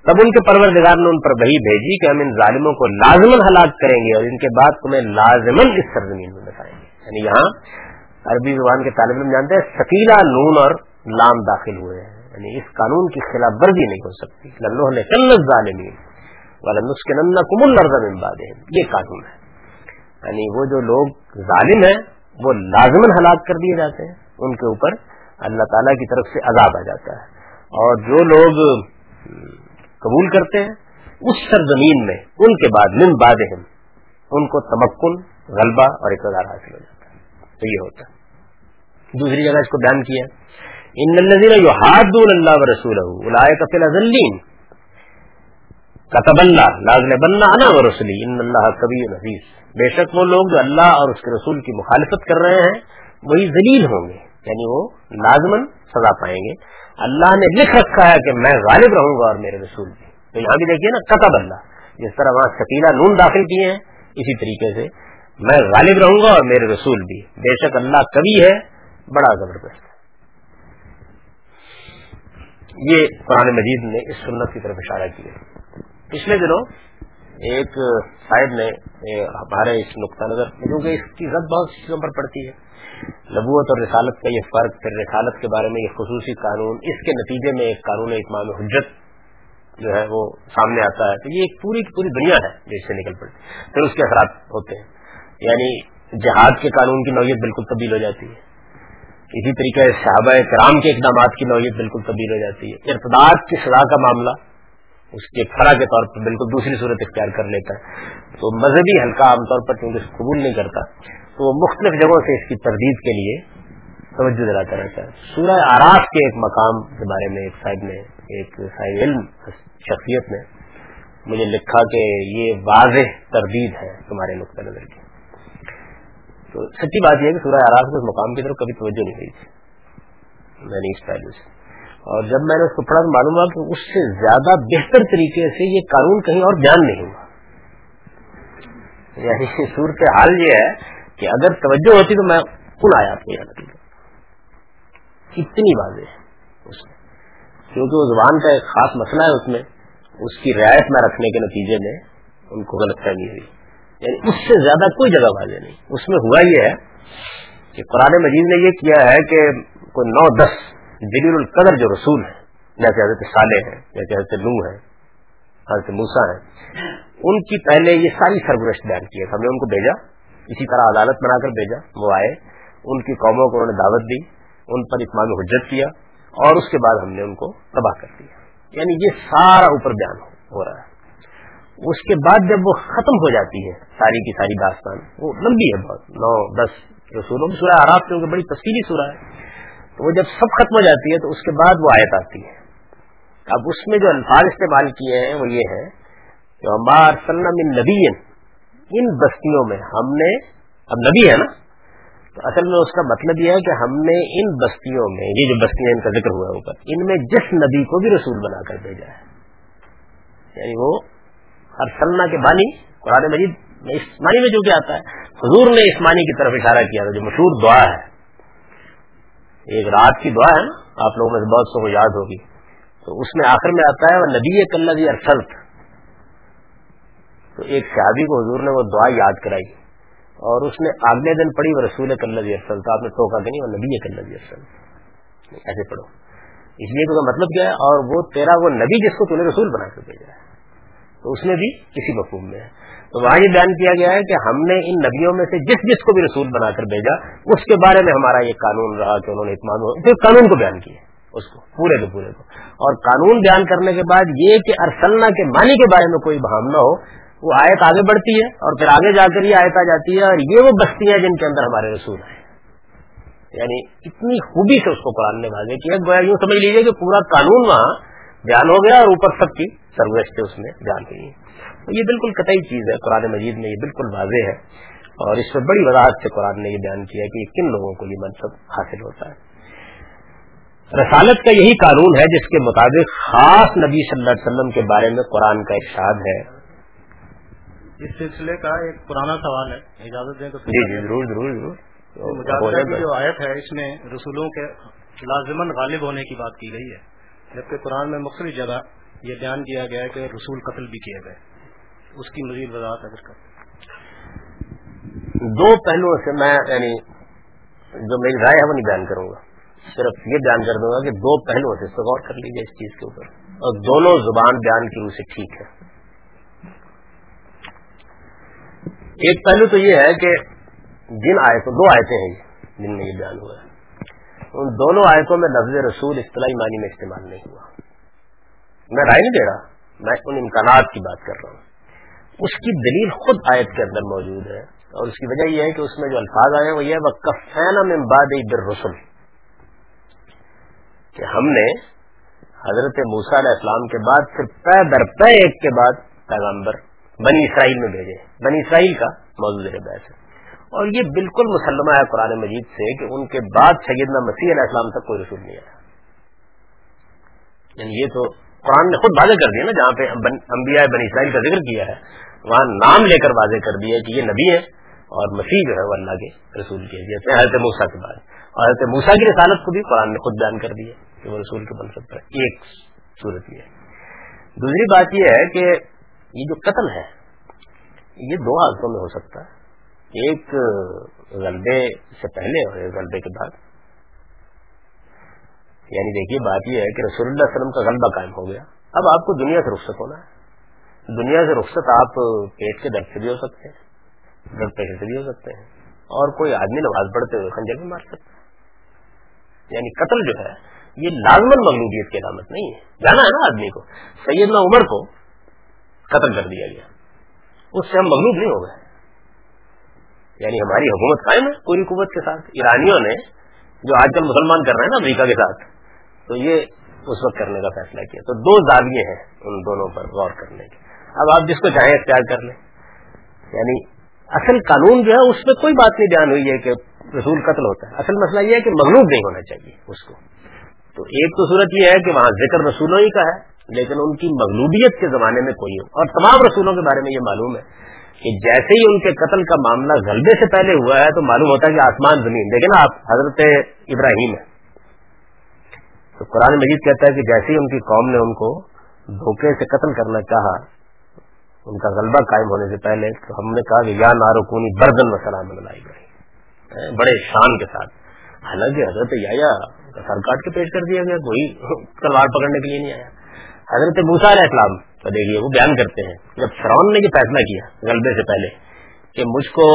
تب ان کے پروردگار نے ان پر وہی بھیجی کہ ہم ان ظالموں کو لازمن ہلاک کریں گے اور ان کے بعد تمہیں لازمن اس سرزمین میں بتائیں گے۔ یعنی یہاں عربی زبان کے طالب علم جانتے ہیں سکیلا نون اور لام داخل ہوئے ہیں۔ یعنی اس قانون کی خلاف ورزی نہیں ہو سکتی۔ للو نے کلت ظالمین والا نسخن کمل باد یہ قانون ہے۔ یعنی وہ جو لوگ ظالم ہیں وہ لازمن ہلاک کر دیے جاتے ہیں، ان کے اوپر اللہ تعالی کی طرف سے عذاب آ جاتا ہے۔ اور جو لوگ قبول کرتے ہیں، اس سرزمین میں، ان کے بعد، من باد ان کو تمکن غلبہ اور اقتدار حاصل ہو جاتا ہے۔ تو یہ ہوتا ہے۔ دوسری جگہ اس کو بیان کیا ان الذين يحادون الله ورسوله اولئك في الاذلين كتب الله لاغلبن انا ورسلي ان الله قوي عزيز بے شک وہ لوگ جو اللہ اور اس کے رسول کی مخالفت کر رہے ہیں، وہی ذلیل ہوں گے یعنی وہ لازمن سزا پائیں گے۔ اللہ نے لکھ رکھا ہے کہ میں غالب رہوں گا اور میرے رسول بھی۔ تو یہاں بھی دیکھیے نا قطب اللہ۔ جس طرح وہاں شکیلا نون داخل کیے ہیں، اسی طریقے سے میں غالب رہوں گا اور میرے رسول بھی۔ بے شک اللہ کبھی ہے، بڑا زبردست۔ یہ قرآن مجید نے اس سنت کی طرف اشارہ کیا۔ پچھلے دنوں ایک صاحب نے ہمارے اس نقطہ نظر کیونکہ اس کی رد بہت چیزوں پر پڑتی ہے۔ نبوت اور رسالت کا یہ فرق، پھر رسالت کے بارے میں یہ خصوصی قانون، اس کے نتیجے میں ایک قانون اتمام حجت جو ہے وہ سامنے آتا ہے۔ تو یہ ایک پوری پوری دنیا ہے جو اس سے نکل پڑتی پھر اس کے اثرات ہوتے ہیں۔ یعنی جہاد کے قانون کی نوعیت بالکل تبدیل ہو جاتی ہے۔ اسی طریقے سے صحابہ کرام کے اقدامات کی نوعیت بالکل تبدیل ہو جاتی ہے۔ ارتداد کی سزا کا معاملہ اس کے فرا کے طور پر بالکل دوسری صورت اختیار کر لیتا ہے۔ تو مذہبی حلقہ عام طور پر کیونکہ قبول نہیں کرتا، تو وہ مختلف جگہوں سے اس کی تردید کے لیے توجہ دلاتا رہتا ہے۔ سورہ آراف کے ایک مقام کے بارے میں ایک صاحب نے، ایک صاحب علم شخصیت نے مجھے لکھا کہ یہ واضح تردید ہے تمہارے نقطۂ نظر کی۔ تو سچی بات یہ ہے کہ سورہ آراف کے اس مقام کی طرف کبھی توجہ نہیں ہوئی تھی۔ میں نے اس پہلو سے اور جب میں نے اس کو پڑھا تو معلوم ہوا کہ اس سے زیادہ بہتر طریقے سے یہ قانون کہیں اور بیان نہیں ہوا۔ یعنی صورت حال یہ ہے کہ اگر توجہ ہوتی تو میں کل آیا کو یاد اتنی واضح ہے اس میں۔ کیونکہ وہ زبان کا ایک خاص مسئلہ ہے اس میں۔ اس کی رعایت نہ رکھنے کے نتیجے میں ان کو غلط فہمی ہوئی۔ یعنی اس سے زیادہ کوئی جگہ واضح نہیں۔ اس میں ہوا یہ ہے کہ قرآن مجید نے یہ کیا ہے کہ کوئی نو دس جلیل القدر جو رسول ہیں جیسے حضرت صالح ہیں جیسے حضرت نو ہے، حضرت موسا ہے، ان کی پہلے یہ ساری سرگرشت بیان کی ہے۔ ہم نے ان کو بھیجا، اسی طرح عدالت بنا کر بھیجا، وہ آئے، ان کی قوموں کو انہوں نے دعوت دی، ان پر اتمام حجت کیا، اور اس کے بعد ہم نے ان کو تباہ کر دیا۔ یعنی یہ سارا اوپر بیان ہو رہا ہے۔ اس کے بعد جب وہ ختم ہو جاتی ہے، ساری کی ساری داستان، وہ لمبی ہے بہت، نو، دس رسولوں کی سورہ آراب کیونکہ بڑی تفصیلی سورہ ہے۔ تو وہ جب سب ختم ہو جاتی ہے تو اس کے بعد وہ آیت آتی ہے۔ اب اس میں جو الفاظ استعمال کیے ہیں وہ یہ ہے کہ ہمار سلم نبی ان بستیوں میں ہم نے اب نبی ہے نا؟ تو اصل میں اس کا مطلب یہ ہے کہ ہم نے ان بستیوں میں یہ جو بستیاں ان کا ذکر ہوا ہے اوپر ان میں جس نبی کو بھی رسول بنا کر بھیجا ہے۔ یعنی وہ ہر سلنا کے بانی قرآن مجید میں اس معنی میں جو کہ آتا ہے، حضور نے اس معنی کی طرف اشارہ کیا تھا، جو مشہور دعا ہے۔ ایک رات کی دعا ہے نا، آپ لوگوں میں بہت سو کو یاد ہوگی۔ تو اس میں آخر میں آتا ہے نبی کلّہ ارسلت تو ایک شادی کو حضور نے وہ دعا یاد کرائی۔ اور اس نے اگلے دن پڑھی وہ رسول کلزی ارسل آپ نے ٹوکا کہ نہیں وہ نبی کلزی ارسل ایسے پڑھو۔ اس لیے تو مطلب کیا ہے، اور وہ تیرا وہ نبی جس کو نے رسول بنا کر بھیجا ہے۔ تو اس میں بھی کسی مفہوم میں ہے۔ تو وہاں یہ بیان کیا گیا ہے کہ ہم نے ان نبیوں میں سے جس جس کو بھی رسول بنا کر بھیجا، اس کے بارے میں ہمارا یہ قانون رہا کہ انہوں نے اتمان پھر قانون کو بیان کیا اس کو، پورے کے پورے کو۔ اور قانون بیان کرنے کے بعد یہ کہ ارسلنا کے معنی کے بارے میں کوئی بہام نہ ہو، وہ آیت آگے بڑھتی ہے اور پھر آگے جا کر یہ آیت آ جاتی ہے اور یہ وہ بستیاں جن کے اندر ہمارے رسول ہیں یعنی اتنی خوبی سے اس کو قرآن نے واضح کیا گویا یوں سمجھ لیجیے کہ پورا قانون وہاں بیان ہو گیا اور اوپر سب کی سروس اس میں بیان ہوئی یہ بالکل قطعی چیز ہے قرآن مجید میں یہ بالکل واضح ہے۔ اور اس میں بڑی وضاحت سے قرآن نے یہ بیان کیا کہ کن لوگوں کو یہ منصب حاصل ہوتا ہے۔ رسالت کا یہی قانون ہے جس کے مطابق خاص نبی صلی اللہ علیہ وسلم کے بارے میں قرآن کا ارشاد ہے۔ اس سلسلے کا ایک پرانا سوال ہے اجازت دیں تو جی جی ضرور ضرور ضرور۔ جو آیت ہے اس میں رسولوں کے لازمن غالب ہونے کی بات کی گئی ہے۔ جبکہ قرآن میں مختلف جگہ یہ بیان کیا گیا ہے کہ رسول قتل بھی کیے گئے۔ اس کی مزید وضاحت اگر کر دو پہلوؤں سے میں یعنی جو میری رائے ہے وہ نہیں بیان کروں گا، صرف یہ بیان کر دوں گا کہ دو پہلوؤں سے غور کر لیجیے اس چیز کے اوپر۔ اور دونوں زبان بیان کی روح سے ٹھیک ہے۔ ایک پہلو تو یہ ہے کہ جن آیتوں، دو آیتیں ہیں جن میں یہ بیان ہوا ہے۔ ان دونوں آیتوں میں لفظ رسول اصطلاحی معنی میں استعمال نہیں ہوا۔ میں رائے نہیں دے رہا، میں ان امکانات کی بات کر رہا ہوں۔ اس کی دلیل خود آیت کے اندر موجود ہے اور اس کی وجہ یہ ہے کہ اس میں جو الفاظ آئے ہیں وہ یہ کفینا میں باد رسول کہ ہم نے حضرت موسا علیہ السلام کے بعد پھر پے در پے ایک کے بعد پیغمبر بنی اسرائیل میں بھیجے۔ بنی اسرائیل کا موضوع ہے بحث ہے۔ اور یہ بالکل مسلمہ ہے قرآن مجید سے کہ ان کے بعد سیدنا مسیح علیہ السلام تک کوئی رسول نہیں آیا۔ یعنی یہ تو قرآن نے خود واضح کر دیا نا، جہاں پہ انبیاء بنی اسرائیل کا ذکر کیا ہے، وہاں نام لے کر واضح کر دیا کہ یہ نبی ہے اور مسیح جو ہے وہ اللہ کے رسول کی حیثیت ہے حضرت موسا کے بعد اور حضرت موسا کی رسالت کو بھی قرآن نے خود بیان کر دیا کہ وہ رسول کے بن سکتا ہے ایک صورت یہ ہے۔ دوسری بات یہ ہے کہ یہ جو قتل ہے، یہ دو حالتوں میں ہو سکتا ہے۔ ایک غلبے سے پہلے اور ایک غلبے کے بعد۔ یعنی دیکھیے بات یہ ہے کہ رسول اللہ علیہ وسلم کا غلبہ قائم ہو گیا۔ اب آپ کو دنیا سے رخصت ہونا ہے۔ دنیا سے رخصت آپ پیٹ کے درد سے بھی ہو سکتے ہیں بلڈ پریشر سے بھی ہو سکتے ہیں۔ اور کوئی آدمی نماز پڑھتے ہوئے خنجر بھی مار سکتا ہے۔ یعنی قتل جو ہے، یہ لازمن مغلوبیت کی علامت نہیں ہے۔ جانا ہے نا آدمی کو۔ سیدنا عمر کو قتل کر دیا گیا۔ اس سے ہم مغلوب نہیں ہو گئے۔ یعنی ہماری حکومت قائم ہے پوری قوت کے ساتھ۔ ایرانیوں نے جو آج کل مسلمان کر رہے ہیں نا امریکہ کے ساتھ تو یہ اس وقت کرنے کا فیصلہ کیا۔ تو دو زاویے ہیں ان دونوں پر غور کرنے کے۔ اب آپ جس کو چاہیں اختیار کر لیں۔ یعنی اصل قانون جو ہے اس میں کوئی بات نہیں بیان ہوئی ہے کہ رسول قتل ہوتا ہے۔ اصل مسئلہ یہ ہے کہ مغلوب نہیں ہونا چاہیے اس کو۔ تو ایک تو صورت یہ ہے کہ وہاں ذکر رسولوں ہی کا ہے، لیکن ان کی مغلوبیت کے زمانے میں کوئی ہو اور تمام رسولوں کے بارے میں یہ معلوم ہے کہ جیسے ہی ان کے قتل کا معاملہ غلبے سے پہلے ہوا ہے تو معلوم ہوتا ہے کہ آسمان زمین۔ دیکھیں نا آپ حضرت ابراہیم ہے تو قرآن مجید کہتا ہے کہ جیسے ہی ان کی قوم نے ان کو دھوکے سے قتل کرنا چاہا، ان کا غلبہ قائم ہونے سے پہلے تو ہم نے کہا کہ یا نارکونی بردن و سلام ابراہیم بڑے شان کے ساتھ۔ حالانکہ حضرت یا سر کاٹ کے پیش کر دیا گیا، کوئی تلوار پکڑنے کے لیے نہیں آیا۔ حضرت موسا علیہ السلام کو دیکھیے، وہ بیان کرتے ہیں۔ جب فرعون نے یہ فیصلہ کیا غلبے سے پہلے کہ مجھ کو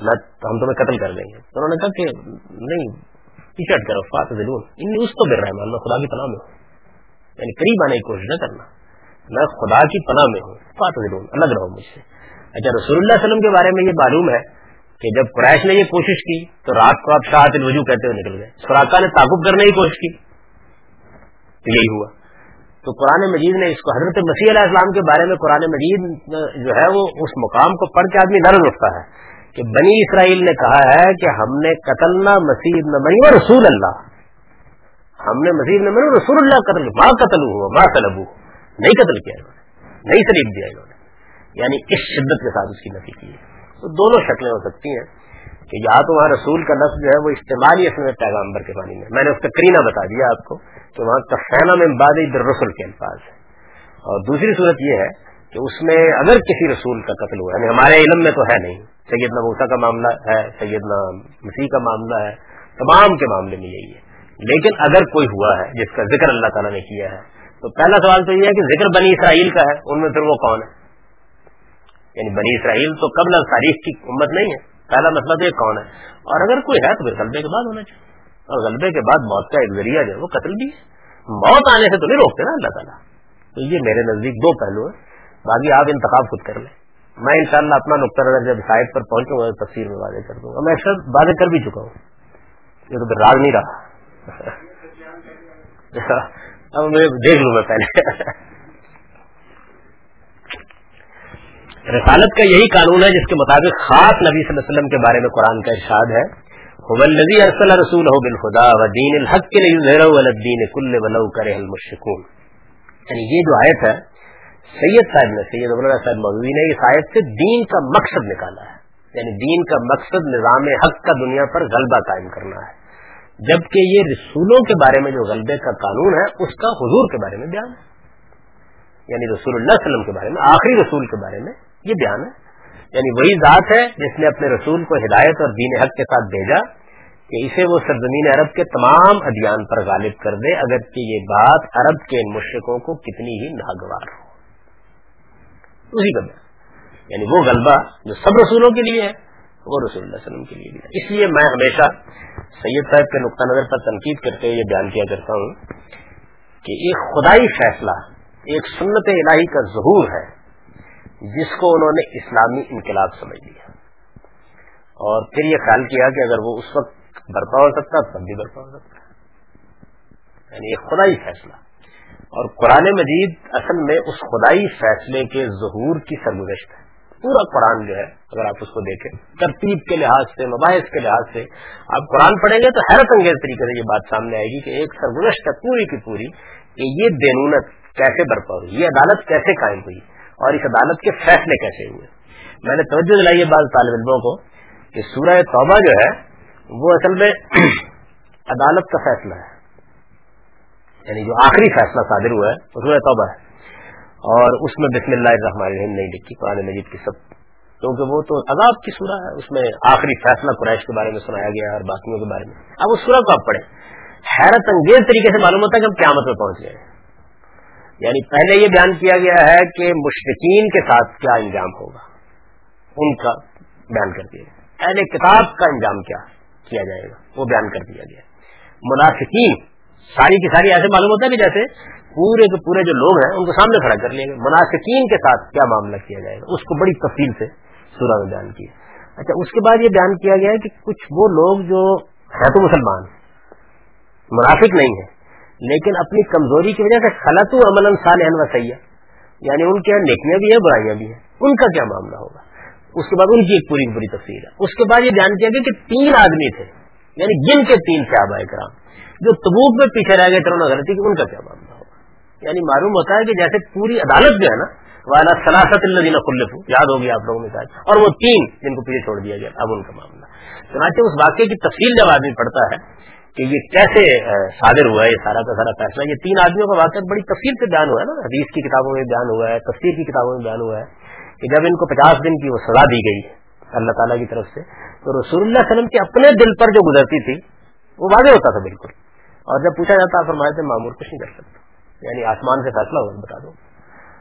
ہم تمہیں قتل کر دیں گے، تو انہوں نے کہا کہ نہیں ٹی کرو فات ان اس کو گر رہا ہے میں خدا کی پناہ میں ہوں۔ یعنی قریب آنے کی کوشش نہ کرنا۔ میں خدا کی پناہ میں ہوں۔ فات الگ رہو مجھ سے۔ اچھا رسول اللہ علیہ وسلم کے بارے میں یہ معلوم ہے کہ جب قریش نے یہ کوشش کی، تو رات کو آپ شاہت الوجو کہتے ہوئے نکل گئے۔ سوراخا نے تعقب کرنے کی کوشش کی۔ تو یہی ہوا۔ تو قرآن مجید نے اس کو حضرت مسیح علیہ السلام کے بارے میں، قرآن مجید جو ہے وہ اس مقام کو پڑھ کے آدمی نرم اٹھتا ہے۔ کہ بنی اسرائیل نے کہا ہے کہ ہم نے قتل نہ مسیح نہ بنی و رسول اللہ۔ ہم نے مسیح نہ بنی رسول اللہ قتل ماں قتل ہوا ماں طلب نہیں قتل کیا انہوں نے۔ نہیں شریف دیا انہوں نے۔ یعنی اس شدت کے ساتھ اس کی نفی کی۔ ہے تو دونوں شکلیں ہو سکتی ہیں کہ یا تو وہاں رسول کا لفظ جو ہے وہ استعمال ہی اصل پیغامبر کے پانی میں۔ میں نے اس کا کرینہ بتا دیا آپ کو کہ وہاں تفینا میں باد رسول کے الفاظ ہے اور دوسری صورت یہ ہے کہ اس میں اگر کسی رسول کا قتل ہوا یعنی ہمارے علم میں تو ہے نہیں سیدنا موسا کا معاملہ ہے، سیدنا مسیح کا معاملہ ہے، تمام کے معاملے میں یہی ہے۔ لیکن اگر کوئی ہوا ہے، جس کا ذکر اللہ تعالیٰ نے کیا ہے، تو پہلا سوال تو یہ ہے کہ ذکر بنی اسرائیل کا ہے، ان میں پھر وہ کون ہے؟ یعنی بنی اسرائیل تو قبل تاریخ کی امت نہیں ہے، پہلا مطلب یہ کون ہے؟ اور اگر کوئی ہے تو پھر غلبے کے بعد ہونا چاہیے۔ اور غلبے کے بعد موت کا ایک ذریعہ جو ہے وہ قتل بھی ہے۔ موت آنے سے تو نہیں روکتے نا اللہ تعالیٰ۔ تو یہ میرے نزدیک دو پہلو ہیں، باقی آپ انتخاب خود کر لیں۔ میں انشاءاللہ اپنا نقطہ نظر جب سائٹ پر پہنچوں گا تفصیل میں واضح کر دوں گا۔ میں اکثر واضح کر بھی چکا ہوں۔ یہ تو راز نہیں رہا۔ اب میں دیکھ لوں میں پہلے۔ رسالت کا یہی قانون ہے جس کے مطابق خاص نبی صلی اللہ علیہ وسلم کے بارے میں قرآن کا ارشاد ہے۔ نبی ارسل رسول ہو بال خدا و دین الحق کے الدین کل ولو کرے المشکون یعنی یہ جو آیت ہے سید صاحب نے، سید ابن صاحب مودودی نے اس آیت سے دین کا مقصد نکالا ہے۔ یعنی دین کا مقصد نظام حق کا دنیا پر غلبہ قائم کرنا ہے۔ جبکہ یہ رسولوں کے بارے میں جو غلبے کا قانون ہے، اس کا حضور کے بارے میں بیان ہے۔ یعنی رسول اللہ علیہ وسلم کے بارے میں، آخری رسول کے بارے میں یہ بیان ہے۔ یعنی وہی ذات ہے جس نے اپنے رسول کو ہدایت اور دین حق کے ساتھ بھیجا کہ اسے وہ سرزمین عرب کے تمام ادیان پر غالب کر دے اگر کہ یہ بات عرب کے ان مشرقوں کو کتنی ہی ناگوار ہو۔ اسی کا یعنی وہ غلبہ جو سب رسولوں کے لیے ہے، وہ رسول اللہ علیہ وسلم کے لیے بھی ہے۔ اس لیے میں ہمیشہ سید صاحب کے نقطہ نظر پر تنقید کرتے ہوئے یہ بیان کیا کرتا ہوں کہ ایک خدائی فیصلہ، ایک سنت الہی کا ظہور ہے، جس کو انہوں نے اسلامی انقلاب سمجھ لیا۔ اور پھر یہ خیال کیا کہ اگر وہ اس وقت برپا ہو سکتا، تب بھی برپا ہو سکتا۔ یعنی ایک خدائی فیصلہ۔ اور قرآن مجید اصل میں اس خدائی فیصلے کے ظہور کی سرگزشت ہے۔ پورا قرآن جو ہے، اگر آپ اس کو دیکھیں، ترتیب کے لحاظ سے، مباحث کے لحاظ سے آپ قرآن پڑھیں گے تو حیرت انگیز طریقے سے یہ بات سامنے آئے گی کہ ایک سرگزشت ہے پوری کی پوری کہ یہ دینونت کیسے برپا ہوئی، یہ عدالت کیسے قائم ہوئی اور اس عدالت کے فیصلے کیسے ہوئے۔ میں نے توجہ دلائی ہے بعض طالب علموں کو کہ سورہ توبہ جو ہے، وہ اصل میں عدالت کا فیصلہ ہے۔ یعنی جو آخری فیصلہ صادر ہوا ہے وہ سورہ توبہ ہے۔ اور اس میں بسم اللہ الرحمن الرحیم نہیں لکھی، قرآن مجید کی سب۔ کیونکہ وہ تو عذاب کی سورہ ہے، اس میں آخری فیصلہ قریش کے بارے میں سنایا گیا ہے اور باقیوں کے بارے میں۔ اب اس سورہ کو آپ پڑھیں۔ حیرت انگیز طریقے سے معلوم ہوتا ہے کہ ہم قیامت میں پہنچ گئے یعنی پہلے یہ بیان کیا گیا ہے کہ مشرقین کے ساتھ کیا انجام ہوگا۔ ان کا بیان کر دیا گیا۔ اہل کتاب کا انجام کیا کیا جائے گا؟ وہ بیان کر دیا گیا۔ منافقین ساری کی ساری ایسے معلوم ہوتا ہے کہ جیسے پورے کے پورے جو لوگ ہیں ان کو سامنے کھڑا کر لیا گیا منافقین کے ساتھ کیا معاملہ کیا جائے گا؟ اس کو بڑی تفصیل سے سورہ میں بیان کیا اچھا اس کے بعد یہ بیان کیا گیا ہے کہ کچھ وہ لوگ جو ہے تو مسلمان، منافق نہیں ہے لیکن اپنی کمزوری کی وجہ سے خلط عمل صالح و سیاح یعنی ان کے نیکیاں بھی ہیں، برائیاں بھی ہیں۔ ان کا کیا معاملہ ہوگا؟ اس کے بعد ان کی ایک پوری بری تفصیل ہے۔ اس کے بعد یہ بیان کیا گیا کہ تین آدمی تھے یعنی جن کے تین سے آبا کرام جو تبوک میں پیچھے رہ گئے ترونا غلطی کہ ان کا کیا معاملہ ہوگا؟ یعنی معلوم ہوتا ہے کہ جیسے پوری عدالت جو ہے نا والا سلاست اللہ خلف یاد ہوگی آپ لوگوں میں اور وہ تین جن کو پیچھے چھوڑ دیا گیا اب ان کا معاملہ۔ چنانچہ اس واقعے کی تفصیل جب آدمی پڑتا ہے کہ یہ کیسے صادر ہوا ہے، یہ سارا کا سارا فیصلہ، یہ تین آدمیوں کا واقعہ بڑی تفصیل سے بیان ہوا ہے نا، حدیث کی کتابوں میں بیان ہوا ہے تفصیل کی کتابوں میں بیان ہوا ہے کہ جب ان کو پچاس دن کی وہ سزا دی گئی اللہ تعالیٰ کی طرف سے، تو رسول اللہ علیہ وسلم کے اپنے دل پر جو گزرتی تھی، وہ واضح ہوتا تھا بالکل۔ اور جب پوچھا جاتا فرمائے تھے، معمور کچھ نہیں کر سکتا یعنی آسمان سے فیصلہ ہوگا بتا دو۔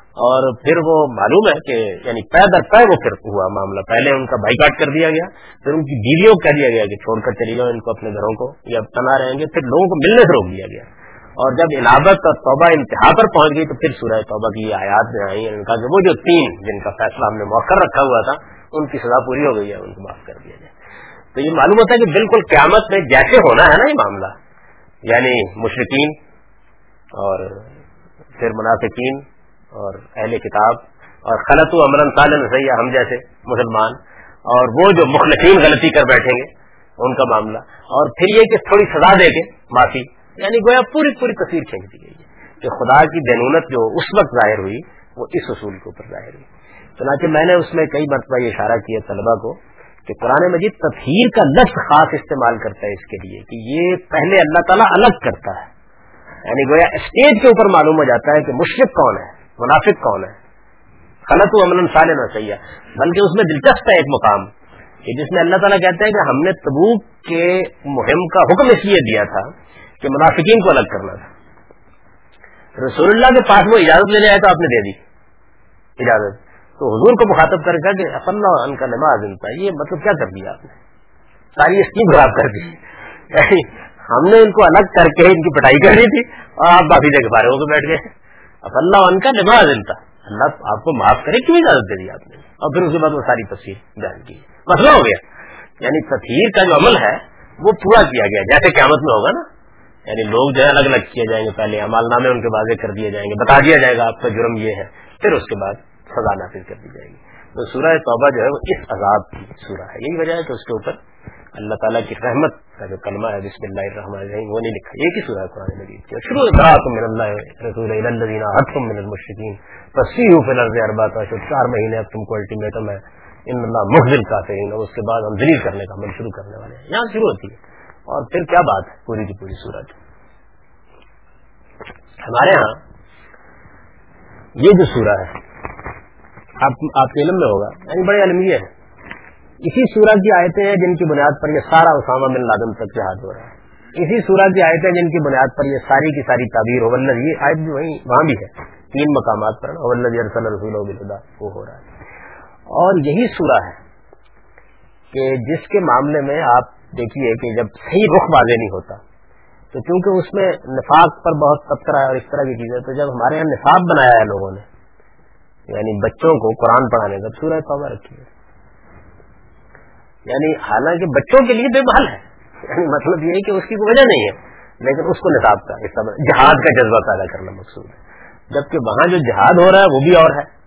اور پھر وہ معلوم ہے کہ یعنی پے در پے وہ پھر ہوا معاملہ۔ پہلے ان کا بائی کاٹ کر دیا گیا، پھر ان کی بیویوں کو کہہ دیا گیا کہ چھوڑ کر چلی جاؤ، ان کو اپنے گھروں کو یا تنا رہیں گے۔ پھر لوگوں کو ملنے سے روک دیا گیا۔ اور جب علاوت اور توبہ انتہا پر پہنچ گئی، تو پھر سورہ توبہ کی آیات میں آئی ان کا کہ وہ جو تین جن کا فیصلہ ہم نے موخر رکھا ہوا تھا، ان کی سزا پوری ہو گئی ہے، ان کو معاف کر دیا جائے تو یہ معلوم ہوتا ہے کہ بالکل قیامت میں جیسے ہونا ہے نا یہ معاملہ۔ یعنی مشرقین اور پھر منافقین اور اہل کتاب اور خلط و امرن سالن سیاح ہم جیسے مسلمان اور وہ جو مخلفین غلطی کر بیٹھیں گے، ان کا معاملہ۔ اور پھر یہ کہ تھوڑی سزا دے کے معافی یعنی گویا پوری پوری تصویر کھینچ دی گئی ہے کہ خدا کی دینونت جو اس وقت ظاہر ہوئی، وہ اس اصول کے اوپر ظاہر ہوئی۔ چنانچہ میں نے اس میں کئی مرتبہ یہ اشارہ کیا طلبا کو کہ قرآن مجید تفہیر کا لفظ خاص استعمال کرتا ہے اس کے لیے کہ یہ پہلے اللہ تعالیٰ الگ کرتا ہے۔ یعنی گویا اسٹیج کے اوپر معلوم ہو جاتا ہے کہ مشرق کون ہے، منافق کون ہے۔ غلط و امن سال نہ چاہیے بلکہ اس میں دلچسپ ہے ایک مقام کہ جس میں اللہ تعالیٰ کہتا ہے کہ ہم نے تبوک کے مہم کا حکم اس لیے دیا تھا کہ منافقین کو الگ کرنا تھا۔ رسول اللہ کے پاس وہ اجازت لینے آئے تو آپ نے دے دی۔ اجازت۔ تو حضور کو مخاطب کر کہ اللہ ان کا نماز انتا یہ مطلب کیا کر دیا آپ نے؟ ساری اسکیم خراب کر دی۔ یعنی ہم نے ان کو الگ کر کے ان کی پٹائی کرنی تھی اور آپ باقی جگہ بارے ہو کے بیٹھ گئے۔ اب اللہ ان کا نماز انتا اللہ آپ کو معاف کرے، کیوں اجازت دے دی آپ نے؟ اور پھر اس کے بعد وہ ساری تصویر بیان کی۔ مسئلہ ہو گیا۔ یعنی تصویر کا جو عمل ہے، وہ پورا کیا گیا۔ جیسے قیامت میں ہوگا نا۔ یعنی لوگ جو ہے الگ الگ کیے جائیں گے۔ پہلے عمال نامے ان کے واضح کر دیے جائیں گے، بتا دیا جائے گا آپ کا جرم یہ ہے۔ پھر اس کے بعد سزا نافذ کر دی جائے گی۔ تو سورہ توبہ جو ہے وہ اس عذاب کی سورہ ہے۔ یہی وجہ ہے کہ اس کے اوپر اللہ تعالیٰ کی رحمت کا جو کلمہ ہے، بسم اللہ الرحمن الرحیم، وہ نہیں لکھا۔ یہ کی سورہ قرآن مجید کی شروع من اللہ رسول الذین حتم من المشرکین۔ فسیح فی الارض اربعۃ اشهر چار مہینے اب تم کو الٹیمیٹم ہے۔ ان اللہ مخزل کافرین۔ اور اس کے بعد ہم ذلیل کرنے کا عمل شروع کرنے والے ہیں۔ یہاں شروع ہوتی ہے۔ اور پھر کیا بات ہے؟ پوری کی پوری صورت ہمارے ہاں یہ جو سورہ ہے آپ آپ کے علم میں ہوگا. یعنی بڑے علمیہ ہے اسی سورہ کی آیتیں ہیں جن کی بنیاد پر یہ سارا اسامہ بن لادن تک جہاد ہو رہا ہے. اسی سورہ کی آیتیں جن کی بنیاد پر یہ ساری کی ساری تعبیر اولد یہ آیت بھی وہیں، وہاں بھی ہے. تین مقامات پر اولد ارسل رسول وہ ہو رہا ہے. اور یہی سورہ ہے کہ جس کے معاملے میں آپ دیکھیے کہ جب صحیح رخ واضح نہیں ہوتا، تو کیونکہ اس میں نفاق پر بہت تبصرہ ہے اور اس طرح کی چیزیں، تو جب ہمارے یہاں نصاب بنایا ہے لوگوں نے یعنی بچوں کو قرآن پڑھانے کا سورہ توبہ رکھی ہے یعنی حالانکہ بچوں کے لیے بے بال ہے۔ یعنی مطلب یہ ہے کہ اس کی کوئی وجہ نہیں ہے، لیکن اس کو نصاب کا جہاد کا جذبہ پیدا کرنا مقصود ہے۔ جبکہ وہاں جو جہاد ہو رہا ہے، وہ بھی اور ہے۔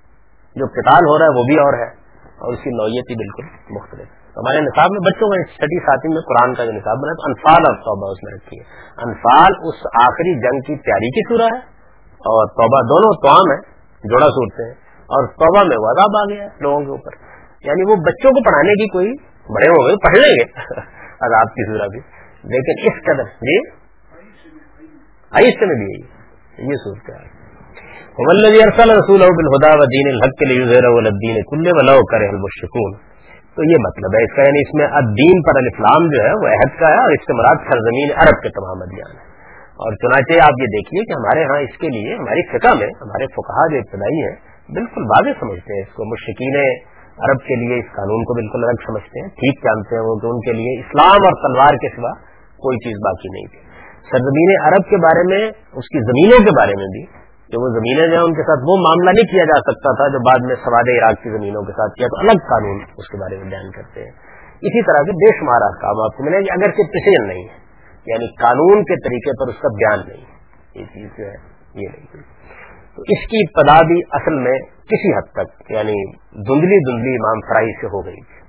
جو قتال ہو رہا ہے، وہ بھی اور ہے۔ اور اس کی نوعیت ہی بالکل مختلف ہے۔ ہمارے نصاب میں بچوں کا چھٹی ساتھی میں قرآن کا جو نصاب بنا تو انفال اور توبہ اس میں رکھی ہے انفال اس آخری جنگ کی تیاری کی سورہ ہے اور توبہ دونوں توام ہے جوڑا صورتیں ہیں۔ اور توبہ میں وہ عذاب آ گیا لوگوں کے اوپر۔ یعنی وہ بچوں کو پڑھانے کی کوئی بڑے ہو گئے، پڑھ لیں گے۔ عذاب کی سورہ بھی۔ لیکن اس قدر جی آئیے میں بھی یہ سوچتا ہے رسول دین الحق کے لیے کل ولو کرے المشکون تو یہ مطلب ہے اس کا یعنی اس میں الدین پر الاسلام جو ہے، وہ عہد کا ہے اور اس سے مراد سرزمین عرب کے تمام ادیان ہے اور چنانچہ آپ یہ دیکھیے کہ ہمارے ہاں اس کے لیے، ہماری فقہ میں، ہمارے فقہ جو ابتدائی ہیں بالکل واضح سمجھتے ہیں اس کو۔ مشکین عرب کے لیے اس قانون کو بالکل الگ سمجھتے ہیں۔ ٹھیک جانتے ہیں وہ کہ ان کے لیے اسلام اور تلوار کے سوا کوئی چیز باقی نہیں تھی۔ سرزمین عرب کے بارے میں، اس کی زمینوں کے بارے میں بھی، کہ وہ زمینیں جو ہیں ان کے ساتھ، وہ معاملہ نہیں کیا جا سکتا تھا جو بعد میں سواد عراق کی زمینوں کے ساتھ کیا۔ تو الگ قانون اس کے بارے میں بیان کرتے ہیں۔ اسی طرح کے بے شمار کام آپ کو ملے گی اگر پسین نہیں ہے یعنی قانون کے طریقے پر اس کا بیان نہیں ہے۔ یہ چیز جو ہے، یہ نہیں۔ تو اس کی ابتدا بھی اصل میں کسی حد تک یعنی دھندلی دھندلی امام فرائی سے ہو گئی تھی۔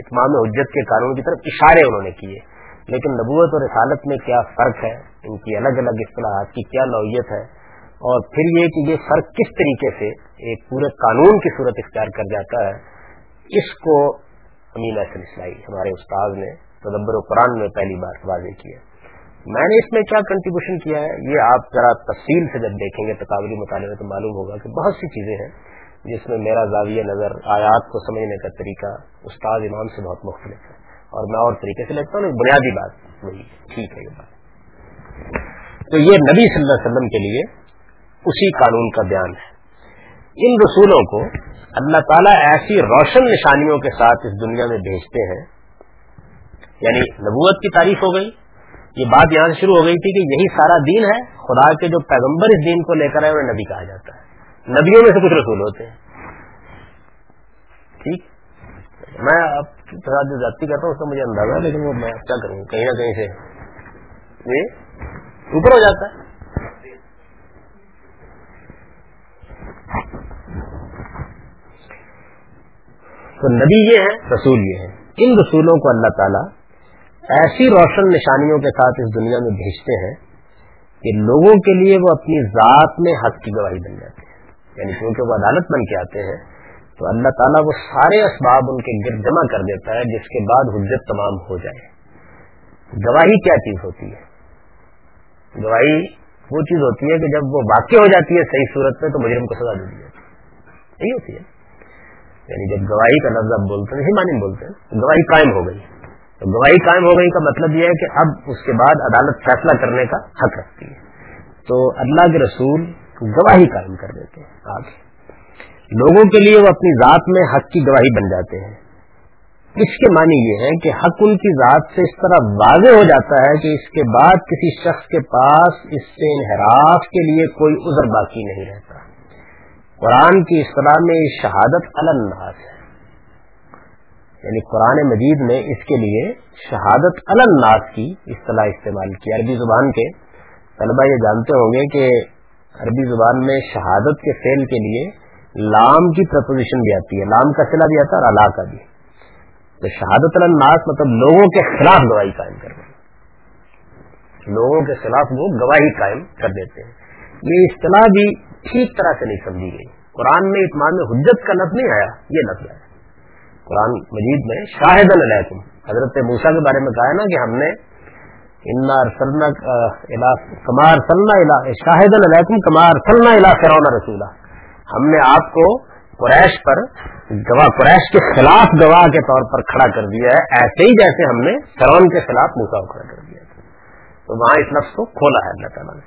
اتمام حجت کے قانون کی طرف اشارے انہوں نے کیے۔ لیکن نبوت اور رسالت میں کیا فرق ہے؟ ان کی الگ الگ اصطلاحات کی کیا نوعیت ہے؟ اور پھر یہ کہ یہ فرق کس طریقے سے ایک پورے قانون کی صورت اختیار کر جاتا ہے، اس کو امین ایسن اسلائی ہمارے استاد نے تدبر و قرآن میں پہلی بار واضح کیا۔ میں نے اس میں کیا کنٹریبیوشن کیا ہے؟ یہ آپ ذرا تفصیل سے جب دیکھیں گے تقابلی مطالعے میں تو معلوم ہوگا کہ بہت سی چیزیں ہیں جس میں میرا زاویہ نظر، آیات کو سمجھنے کا طریقہ استاد امام سے بہت مختلف ہے۔ اور میں اور طریقے سے لیتا ہوں بنیادی بات وہی ٹھیک ہے یہ بات۔ تو یہ نبی صلی اللہ علیہ وسلم کے لیے اسی قانون کا بیان ہے۔ ان رسولوں کو اللہ تعالیٰ ایسی روشن نشانیوں کے ساتھ اس دنیا میں بھیجتے ہیں یعنی نبوت کی تعریف ہو گئی یہ بات یہاں سے شروع ہو گئی تھی کہ یہی سارا دین ہے، خدا کے جو پیغمبر اس دین کو لے کر آئے انہیں نبی کہا جاتا ہے۔ نبیوں میں سے کچھ رسول ہوتے ہیں۔ ٹھیک؟ میں اب تھوڑا جو جاتی کرتا ہوں، اس کا مجھے اندازہ ہے، لیکن وہ میں کیا کروں؟ کہیں نہ کہیں سے۔ یہ اوپر ہو جاتا ہے۔ تو نبی یہ ہے رسول یہ ہے ان رسولوں کو اللہ تعالیٰ ایسی روشن نشانیوں کے ساتھ اس دنیا میں بھیجتے ہیں کہ لوگوں کے لیے وہ اپنی ذات میں حق کی گواہی بن جاتے ہیں۔ یعنی کیونکہ وہ عدالت بن کے آتے ہیں، تو اللہ تعالیٰ وہ سارے اسباب ان کے گرد جمع کر دیتا ہے، جس کے بعد حجت تمام ہو جائے۔ گواہی کیا چیز ہوتی ہے؟ گواہی وہ چیز ہوتی ہے کہ جب وہ واقع ہو جاتی ہے صحیح صورت میں تو مجرم کو سزا دے دی جاتی ہے۔ یہی ہوتی ہے۔ یعنی جب گواہی کا لفظ آپ بولتے ہیں مانی بولتے ہیں، گواہی قائم ہو گئی۔ تو گواہی قائم ہو گئی کا مطلب یہ ہے کہ اب اس کے بعد عدالت فیصلہ کرنے کا حق رکھتی ہے۔ تو اللہ کے رسول گواہی قائم کر دیتے ہیں آگے۔ لوگوں کے لیے وہ اپنی ذات میں حق کی گواہی بن جاتے ہیں۔ اس کے معنی یہ ہے کہ حق ان کی ذات سے اس طرح واضح ہو جاتا ہے کہ اس کے بعد کسی شخص کے پاس اس سے انحراف کے لیے کوئی عذر باقی نہیں رہتا۔ قرآن کی اصطلاح میں شہادت الناس ہے۔ یعنی قرآن مجید میں اس کے لیے شہادت الناس کی اصطلاح استعمال کی عربی زبان کے۔ طلبہ یہ جانتے ہوں گے کہ عربی زبان میں شہادت کے فعل کے لیے لام کی پرپوزیشن بھی آتی ہے۔ لام کا سلا بھی آتا ہے اور اللہ کا بھی۔ تو شہادت الناس مطلب لوگوں کے خلاف گواہی قائم کرنا۔ لوگوں کے خلاف وہ گواہی قائم کر دیتے ہیں۔ یہ اصطلاح بھی ٹھیک طرح سے نہیں سمجھی گئی۔ قرآن میں اطمان میں حجت کا لفظ نہیں آیا، یہ لفظ آیا۔ قرآن مجید میں شاہد علیکم۔ حضرت موسا کے بارے میں کہا ہے نا کہ ہم نے کمار سلنا شاہد علیکم کمار سلنا الا فرون رسولہ ہم نے آپ کو قریش پر گواہ قریش کے خلاف گواہ کے طور پر کھڑا کر دیا ہے، ایسے ہی جیسے ہم نے فرون کے خلاف موسا کو کھڑا کر دیا تھا تو وہاں اس لفظ کو کھولا ہے اللہ تعالیٰ نے۔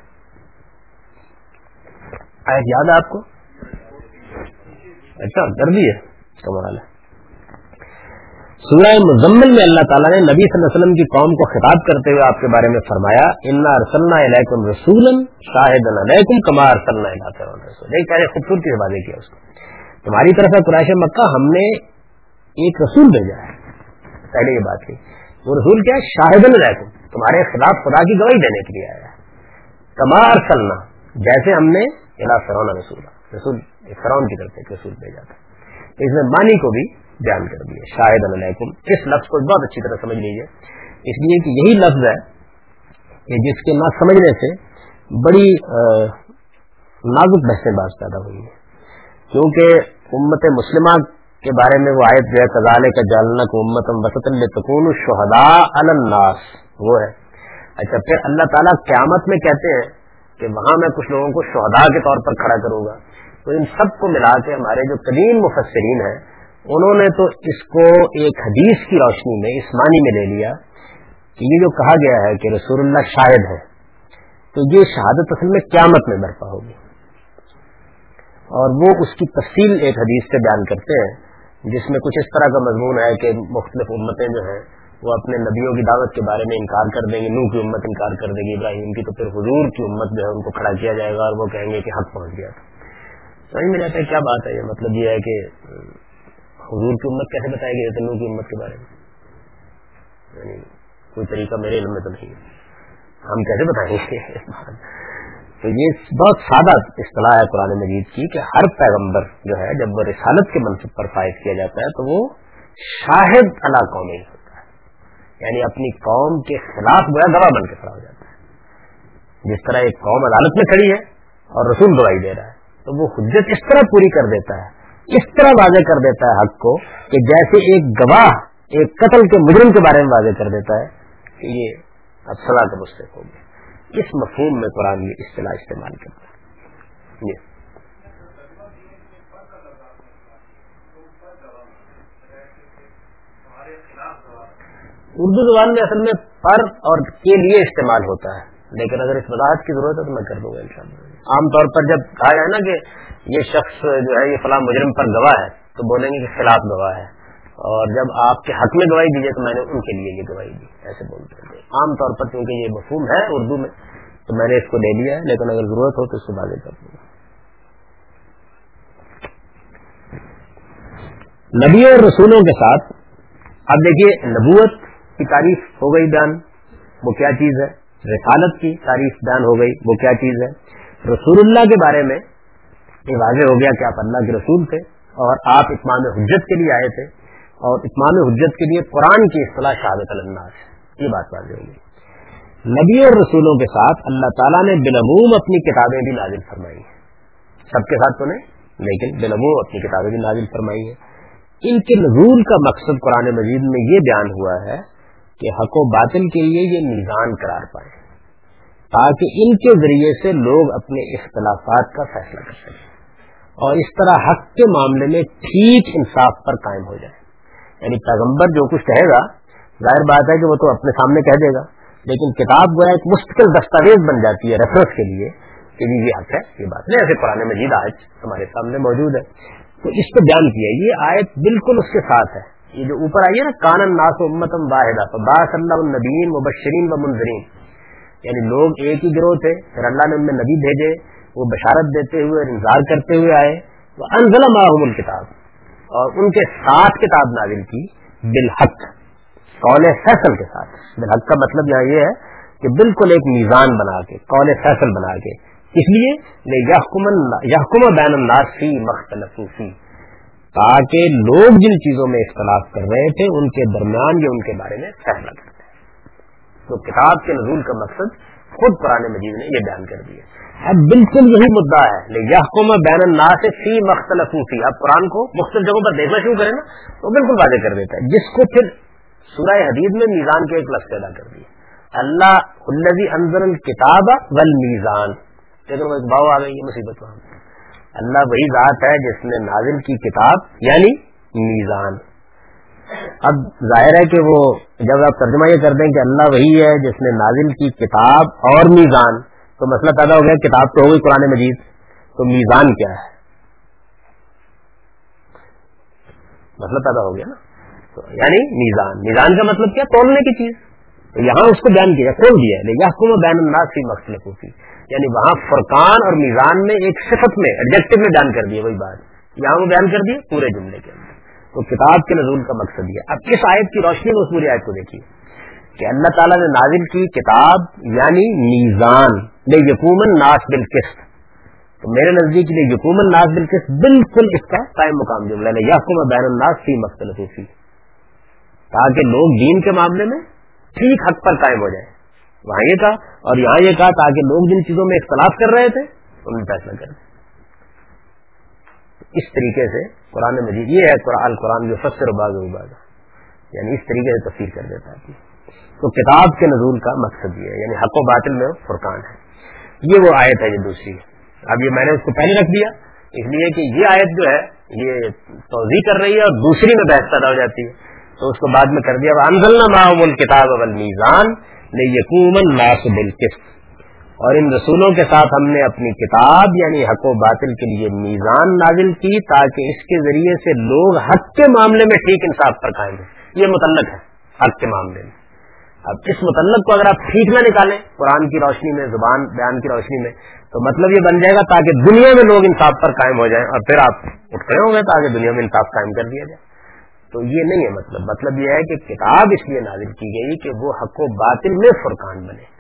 آیت یاد ہے آپ کو؟ اچھا کر دیے کمال ہے سورہ مزمل میں اللہ تعالیٰ نے نبی صلی اللہ علیہ وسلم کی قوم کو خطاب کرتے ہوئے آپ کے بارے میں فرمایا، انا ارسلنا علیکم رسول شاہد علیکم کما ارسلنا رسول ایک پہلے خوبصورتی سے واضح کیا اس کو۔ تمہاری طرف ہے قرائش مکہ، ہم نے ایک رسول بھیجا ہے۔ پہلے یہ بات کی۔ وہ رسول کیا ہے؟ شاہد علیکم۔ تمہارے خلاف خدا کی گواہی دینے کے لیے آیا ہے۔ کما ارسلنا جیسے ہم نے الا فرون رسول رسول فرون کی طرف ایک رسول بھیجا تھا۔ اس میں مانی کو بھی بیان کر دیا شاہد علیکم. اس لفظ کو بہت اچھی طرح سمجھ لیجیے اس لیے کہ یہی لفظ ہے کہ جس کے نہ سمجھنے سے بڑی نازک بحثیں باز پیدا ہوئی ہیں. کیونکہ امت مسلمہ کے بارے میں وہ آیت جو ہے کزالے کا جالنا کو امت وسط التکون شہدا الناس. وہ ہے. اچھا پھر اللہ تعالیٰ قیامت میں کہتے ہیں کہ وہاں میں کچھ لوگوں کو شہدا کے طور پر کھڑا کروں گا. تو ان سب کو ملا کے ہمارے جو قدیم مفسرین ہیں انہوں نے تو اس کو ایک حدیث کی روشنی میں، اس معنی میں لے لیا کہ یہ جو کہا گیا ہے کہ رسول اللہ شاہد ہے تو یہ شہادت اصل میں قیامت میں برپا ہوگی۔ اور وہ اس کی تفصیل ایک حدیث سے بیان کرتے ہیں، جس میں کچھ اس طرح کا مضمون ہے کہ مختلف امتیں جو ہیں، وہ اپنے نبیوں کی دعوت کے بارے میں انکار کر دیں گے نو کی امت انکار کر دے گی، ابراہیم کی تو پھر حضور کی امت جو ہے، ان کو کھڑا کیا جائے گا اور وہ کہیں گے کہ حق پہنچ گیا تھا۔ سمجھ میں جاتا ہے کیا بات ہے، یہ مطلب یہ ہے کہ حضور کی امت کیسے بتایا گیا تنوع کی امت کے بارے میں۔ یعنی کوئی طریقہ میرے علم میں تو نہیں ہے۔ ہم کیسے بتائیں گے؟ تو یہ بہت سادہ اصطلاح ہے قرآن مجید کی کہ ہر پیغمبر جو ہے، جب وہ رسالت کے منصب پر فائد کیا جاتا ہے، تو وہ شاہد اللہ قومی ہوتا ہے۔ یعنی اپنی قوم کے خلاف گویا گواہ بن کے کھڑا ہو جاتا ہے۔ جس طرح ایک قوم عدالت میں کھڑی ہے اور رسول گواہی دے رہا ہے، تو وہ حجت اس طرح پوری کر دیتا ہے اس طرح واضح کر دیتا ہے حق کو کہ جیسے ایک گواہ، ایک قتل کے مجرم کے بارے میں واضح کر دیتا ہے کہ یہ اب کا مستق ہو گیا۔ اس مفہوم میں قرآن یہ اصطلاح استعمال کرتا ہے۔ اردو زبان میں اصل میں پر اور کے لیے استعمال ہوتا ہے، لیکن اگر اس وضاحت کی ضرورت ہے تو میں کر دوں گا انشاءاللہ۔ عام طور پر جب کہا جائے نا کہ یہ شخص جو ہے یہ فلاں مجرم پر گواہ ہے، تو بولیں گے کہ خلاف گواہ ہے۔ اور جب آپ کے حق میں گواہی دیجیے تو میں نے ان کے لیے یہ گواہی دی۔ ایسے بولتے ہیں۔ عام طور پر کیونکہ یہ مفہوم ہے اردو میں، تو میں نے اس کو لے لیا ہے۔ لیکن اگر ضرورت ہو تو اس سے بازی کر دوں گا نبی اور رسولوں کے ساتھ، اب دیکھیے، نبوت کی تعریف ہو گئی بیان۔ وہ کیا چیز ہے؟ رسالت کی تعریف بیان ہو گئی۔ وہ کیا چیز ہے؟ رسول اللہ کے بارے میں یہ واضح ہو گیا کہ آپ اللہ کے رسول تھے اور آپ اتمام حجت کے لیے آئے تھے اور اتمام حجت کے لیے قرآن کی اصطلاح شہادت الناس، یہ بات واضح ہوگی نبی اور رسولوں کے ساتھ اللہ تعالیٰ نے بلعموم اپنی کتابیں بھی نازل فرمائی۔ ہیں سب کے ساتھ تو نہیں، لیکن بلعموم اپنی کتابیں بھی نازل فرمائی ہیں۔ ان کے نزول کا مقصد قرآن مجید میں یہ بیان ہوا ہے کہ حق و باطل کے لیے یہ میزان قرار پائے۔ تاکہ ان کے ذریعے سے لوگ اپنے اختلافات کا فیصلہ کر سکیں اور اس طرح حق کے معاملے میں ٹھیک انصاف پر قائم ہو جائے۔ یعنی پیغمبر جو کچھ کہے گا، ظاہر بات ہے کہ وہ تو اپنے سامنے کہہ دے گا، لیکن کتاب گویا ایک مستقل دستاویز بن جاتی ہے ریفرنس کے لیے کہ جی، یہ حق ہے، یہ بات نہیں ایسے قرآن مجید آج ہمارے سامنے موجود ہے۔ تو اس پہ بیان کیا یہ آیت بالکل اس کے ساتھ ہے۔ یہ جو اوپر آئی ہے نا کانن ناس امتم واحدہ باس اللہ النبین مبشرین و منظرین یعنی لوگ ایک ہی گروہ تھے، پھر اللہ نے ان میں نبی بھیجے، وہ بشارت دیتے ہوئے انتظار کرتے ہوئے آئے۔ وہ انزل معاہم الکتاب اور ان کے ساتھ کتاب نازل کی، بالحق۔ قول فیصل کے ساتھ۔ بالحق کا مطلب یہاں یہ ہے کہ بالکل ایک میزان بنا کے، قول فیصل بنا کے۔ اس لیے؟ یحکم بین الناس فی مختلف تاکہ لوگ جن چیزوں میں اختلاف کر رہے تھے، ان کے درمیان یا ان کے بارے میں فیصلہ کرتے ہیں تو کتاب کے نزول کا مقصد خود پرانے مجید نے یہ بیان کر دیا۔ اب بالکل یہی مدعا ہے یحکم بین الناس فی مختلف فی اب قرآن کو مختلف جگہوں پر دیکھنا شروع کریں نا، تو بالکل واضح کر دیتا ہے۔ جس کو پھر سورہ حدید میں میزان کے ایک لفظ پیدا کر دیا۔ اللہ الزی انضر الکتاب والمیزان۔ لیکن وہ ایک باؤ آ گئی مصیبت وہاں اللہ وہی ذات ہے جس نے نازل کی کتاب یعنی میزان۔ اب ظاہر ہے کہ وہ جب آپ ترجمہ یہ کر دیں کہ اللہ وہی ہے جس نے نازل کی کتاب اور میزان، تو مسئلہ پیدا ہو گیا کتاب تو ہو گئی قرآن مجید، تو میزان کیا ہے؟ مسئلہ پیدا ہو گیا نا۔ تو یعنی میزان میزان کا مطلب کیا؟ تولنے کی چیز۔ تو یہاں اس کو بیان کیا کھول دیا ہے۔ بین الناس کی مختلف ہوتی یعنی وہاں فرقان اور میزان میں ایک صفت میں ایڈجیکٹو میں بیان کر دیا وہی بات۔ یہاں وہ بیان کر دیا پورے جملے کے اندر۔ تو کتاب کے نزول کا مقصد یہ اب کس آیت کی روشنی میں اس پوری آیت کو دیکھیے؟ کہ اللہ تعالیٰ نے نازل کی کتاب یعنی میزان، لے یقومن ناس بالقسط۔ تو میرے نزدیک لیے یقومن ناس بالقسط بالکل اس کا قائم مقام جملہ ہے یقوم بین الناس فی مختلف فی۔ تاکہ لوگ دین کے معاملے میں ٹھیک حق پر قائم ہو جائے وہاں یہ کہا اور یہاں یہ کہا تاکہ لوگ جن چیزوں میں اختلاف کر رہے تھے، ان میں فیصلہ کریں۔ اس طریقے سے قرآن مجید، یہ ہے قرآن قرآن جو فصر باغ باغ یعنی اس طریقے سے تفصیل کر دیتا ہے۔ تو کتاب کے نزول کا مقصد یہ ہے یعنی حق و باطل میں فرقان ہے۔ یہ وہ آیت ہے یہ دوسری اب یہ میں نے اس کو پہلے رکھ دیا، اس لیے کہ یہ آیت جو ہے، یہ توضیع کر رہی ہے اور دوسری میں بحث پیدا ہو جاتی ہے۔ تو اس کو بعد میں کر دیا۔ انزلنا معاہم الکتاب والمیزان یقومن ناس بالقسط۔ اور ان رسولوں کے ساتھ ہم نے اپنی کتاب یعنی حق و باطل کے لیے میزان نازل کی تاکہ اس کے ذریعے سے لوگ حق کے معاملے میں ٹھیک انصاف پر قائم ہیں یہ متعلق ہے، حق کے معاملے میں۔ اب اس متعلق کو اگر آپ ٹھیک نہ نکالیں قرآن کی روشنی میں، زبان بیان کی روشنی میں، تو مطلب یہ بن جائے گا تاکہ دنیا میں لوگ انصاف پر قائم ہو جائیں اور پھر آپ اٹھ کھڑے ہوں گے تاکہ دنیا میں انصاف قائم کر دیا جائے۔ تو یہ نہیں ہے مطلب۔ مطلب یہ ہے کہ کتاب اس لیے نازل کی گئی کہ وہ حق و باطل میں فرقان بنے۔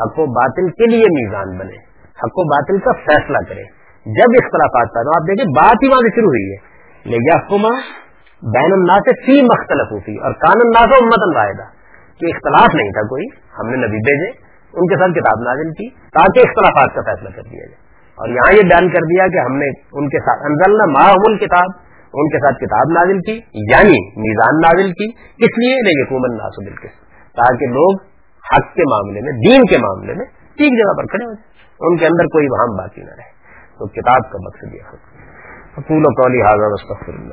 حق و باطل کے لیے میزان بنے، حق و باطل کا فیصلہ کرے۔ جب اختلافات پیدا آپ دیکھیں بات ہی وہاں سے شروع ہوئی ہے۔ لیکن بین الناس سے فی مختلف ہوتی اور کان الناس امت واحدہ۔ کہ اختلاف نہیں تھا کوئی، ہم نے نبی بھیجے، ان کے ساتھ کتاب نازل کی تاکہ اختلافات کا فیصلہ کر دیا جائے۔ اور یہاں یہ بیان کر دیا کہ ہم نے ان کے ساتھ انزلنا ماحول کتاب ان کے ساتھ کتاب نازل کی یعنی میزان نازل کی۔ اس لیے نہیں حکومت ناسب تاکہ لوگ حق کے معاملے میں، دین کے معاملے میں ٹھیک جگہ پر کھڑے ہو جائیں ان کے اندر کوئی وہاں باقی نہ رہے۔ تو کتاب کا مقصد یہ پھول و کولی حاضر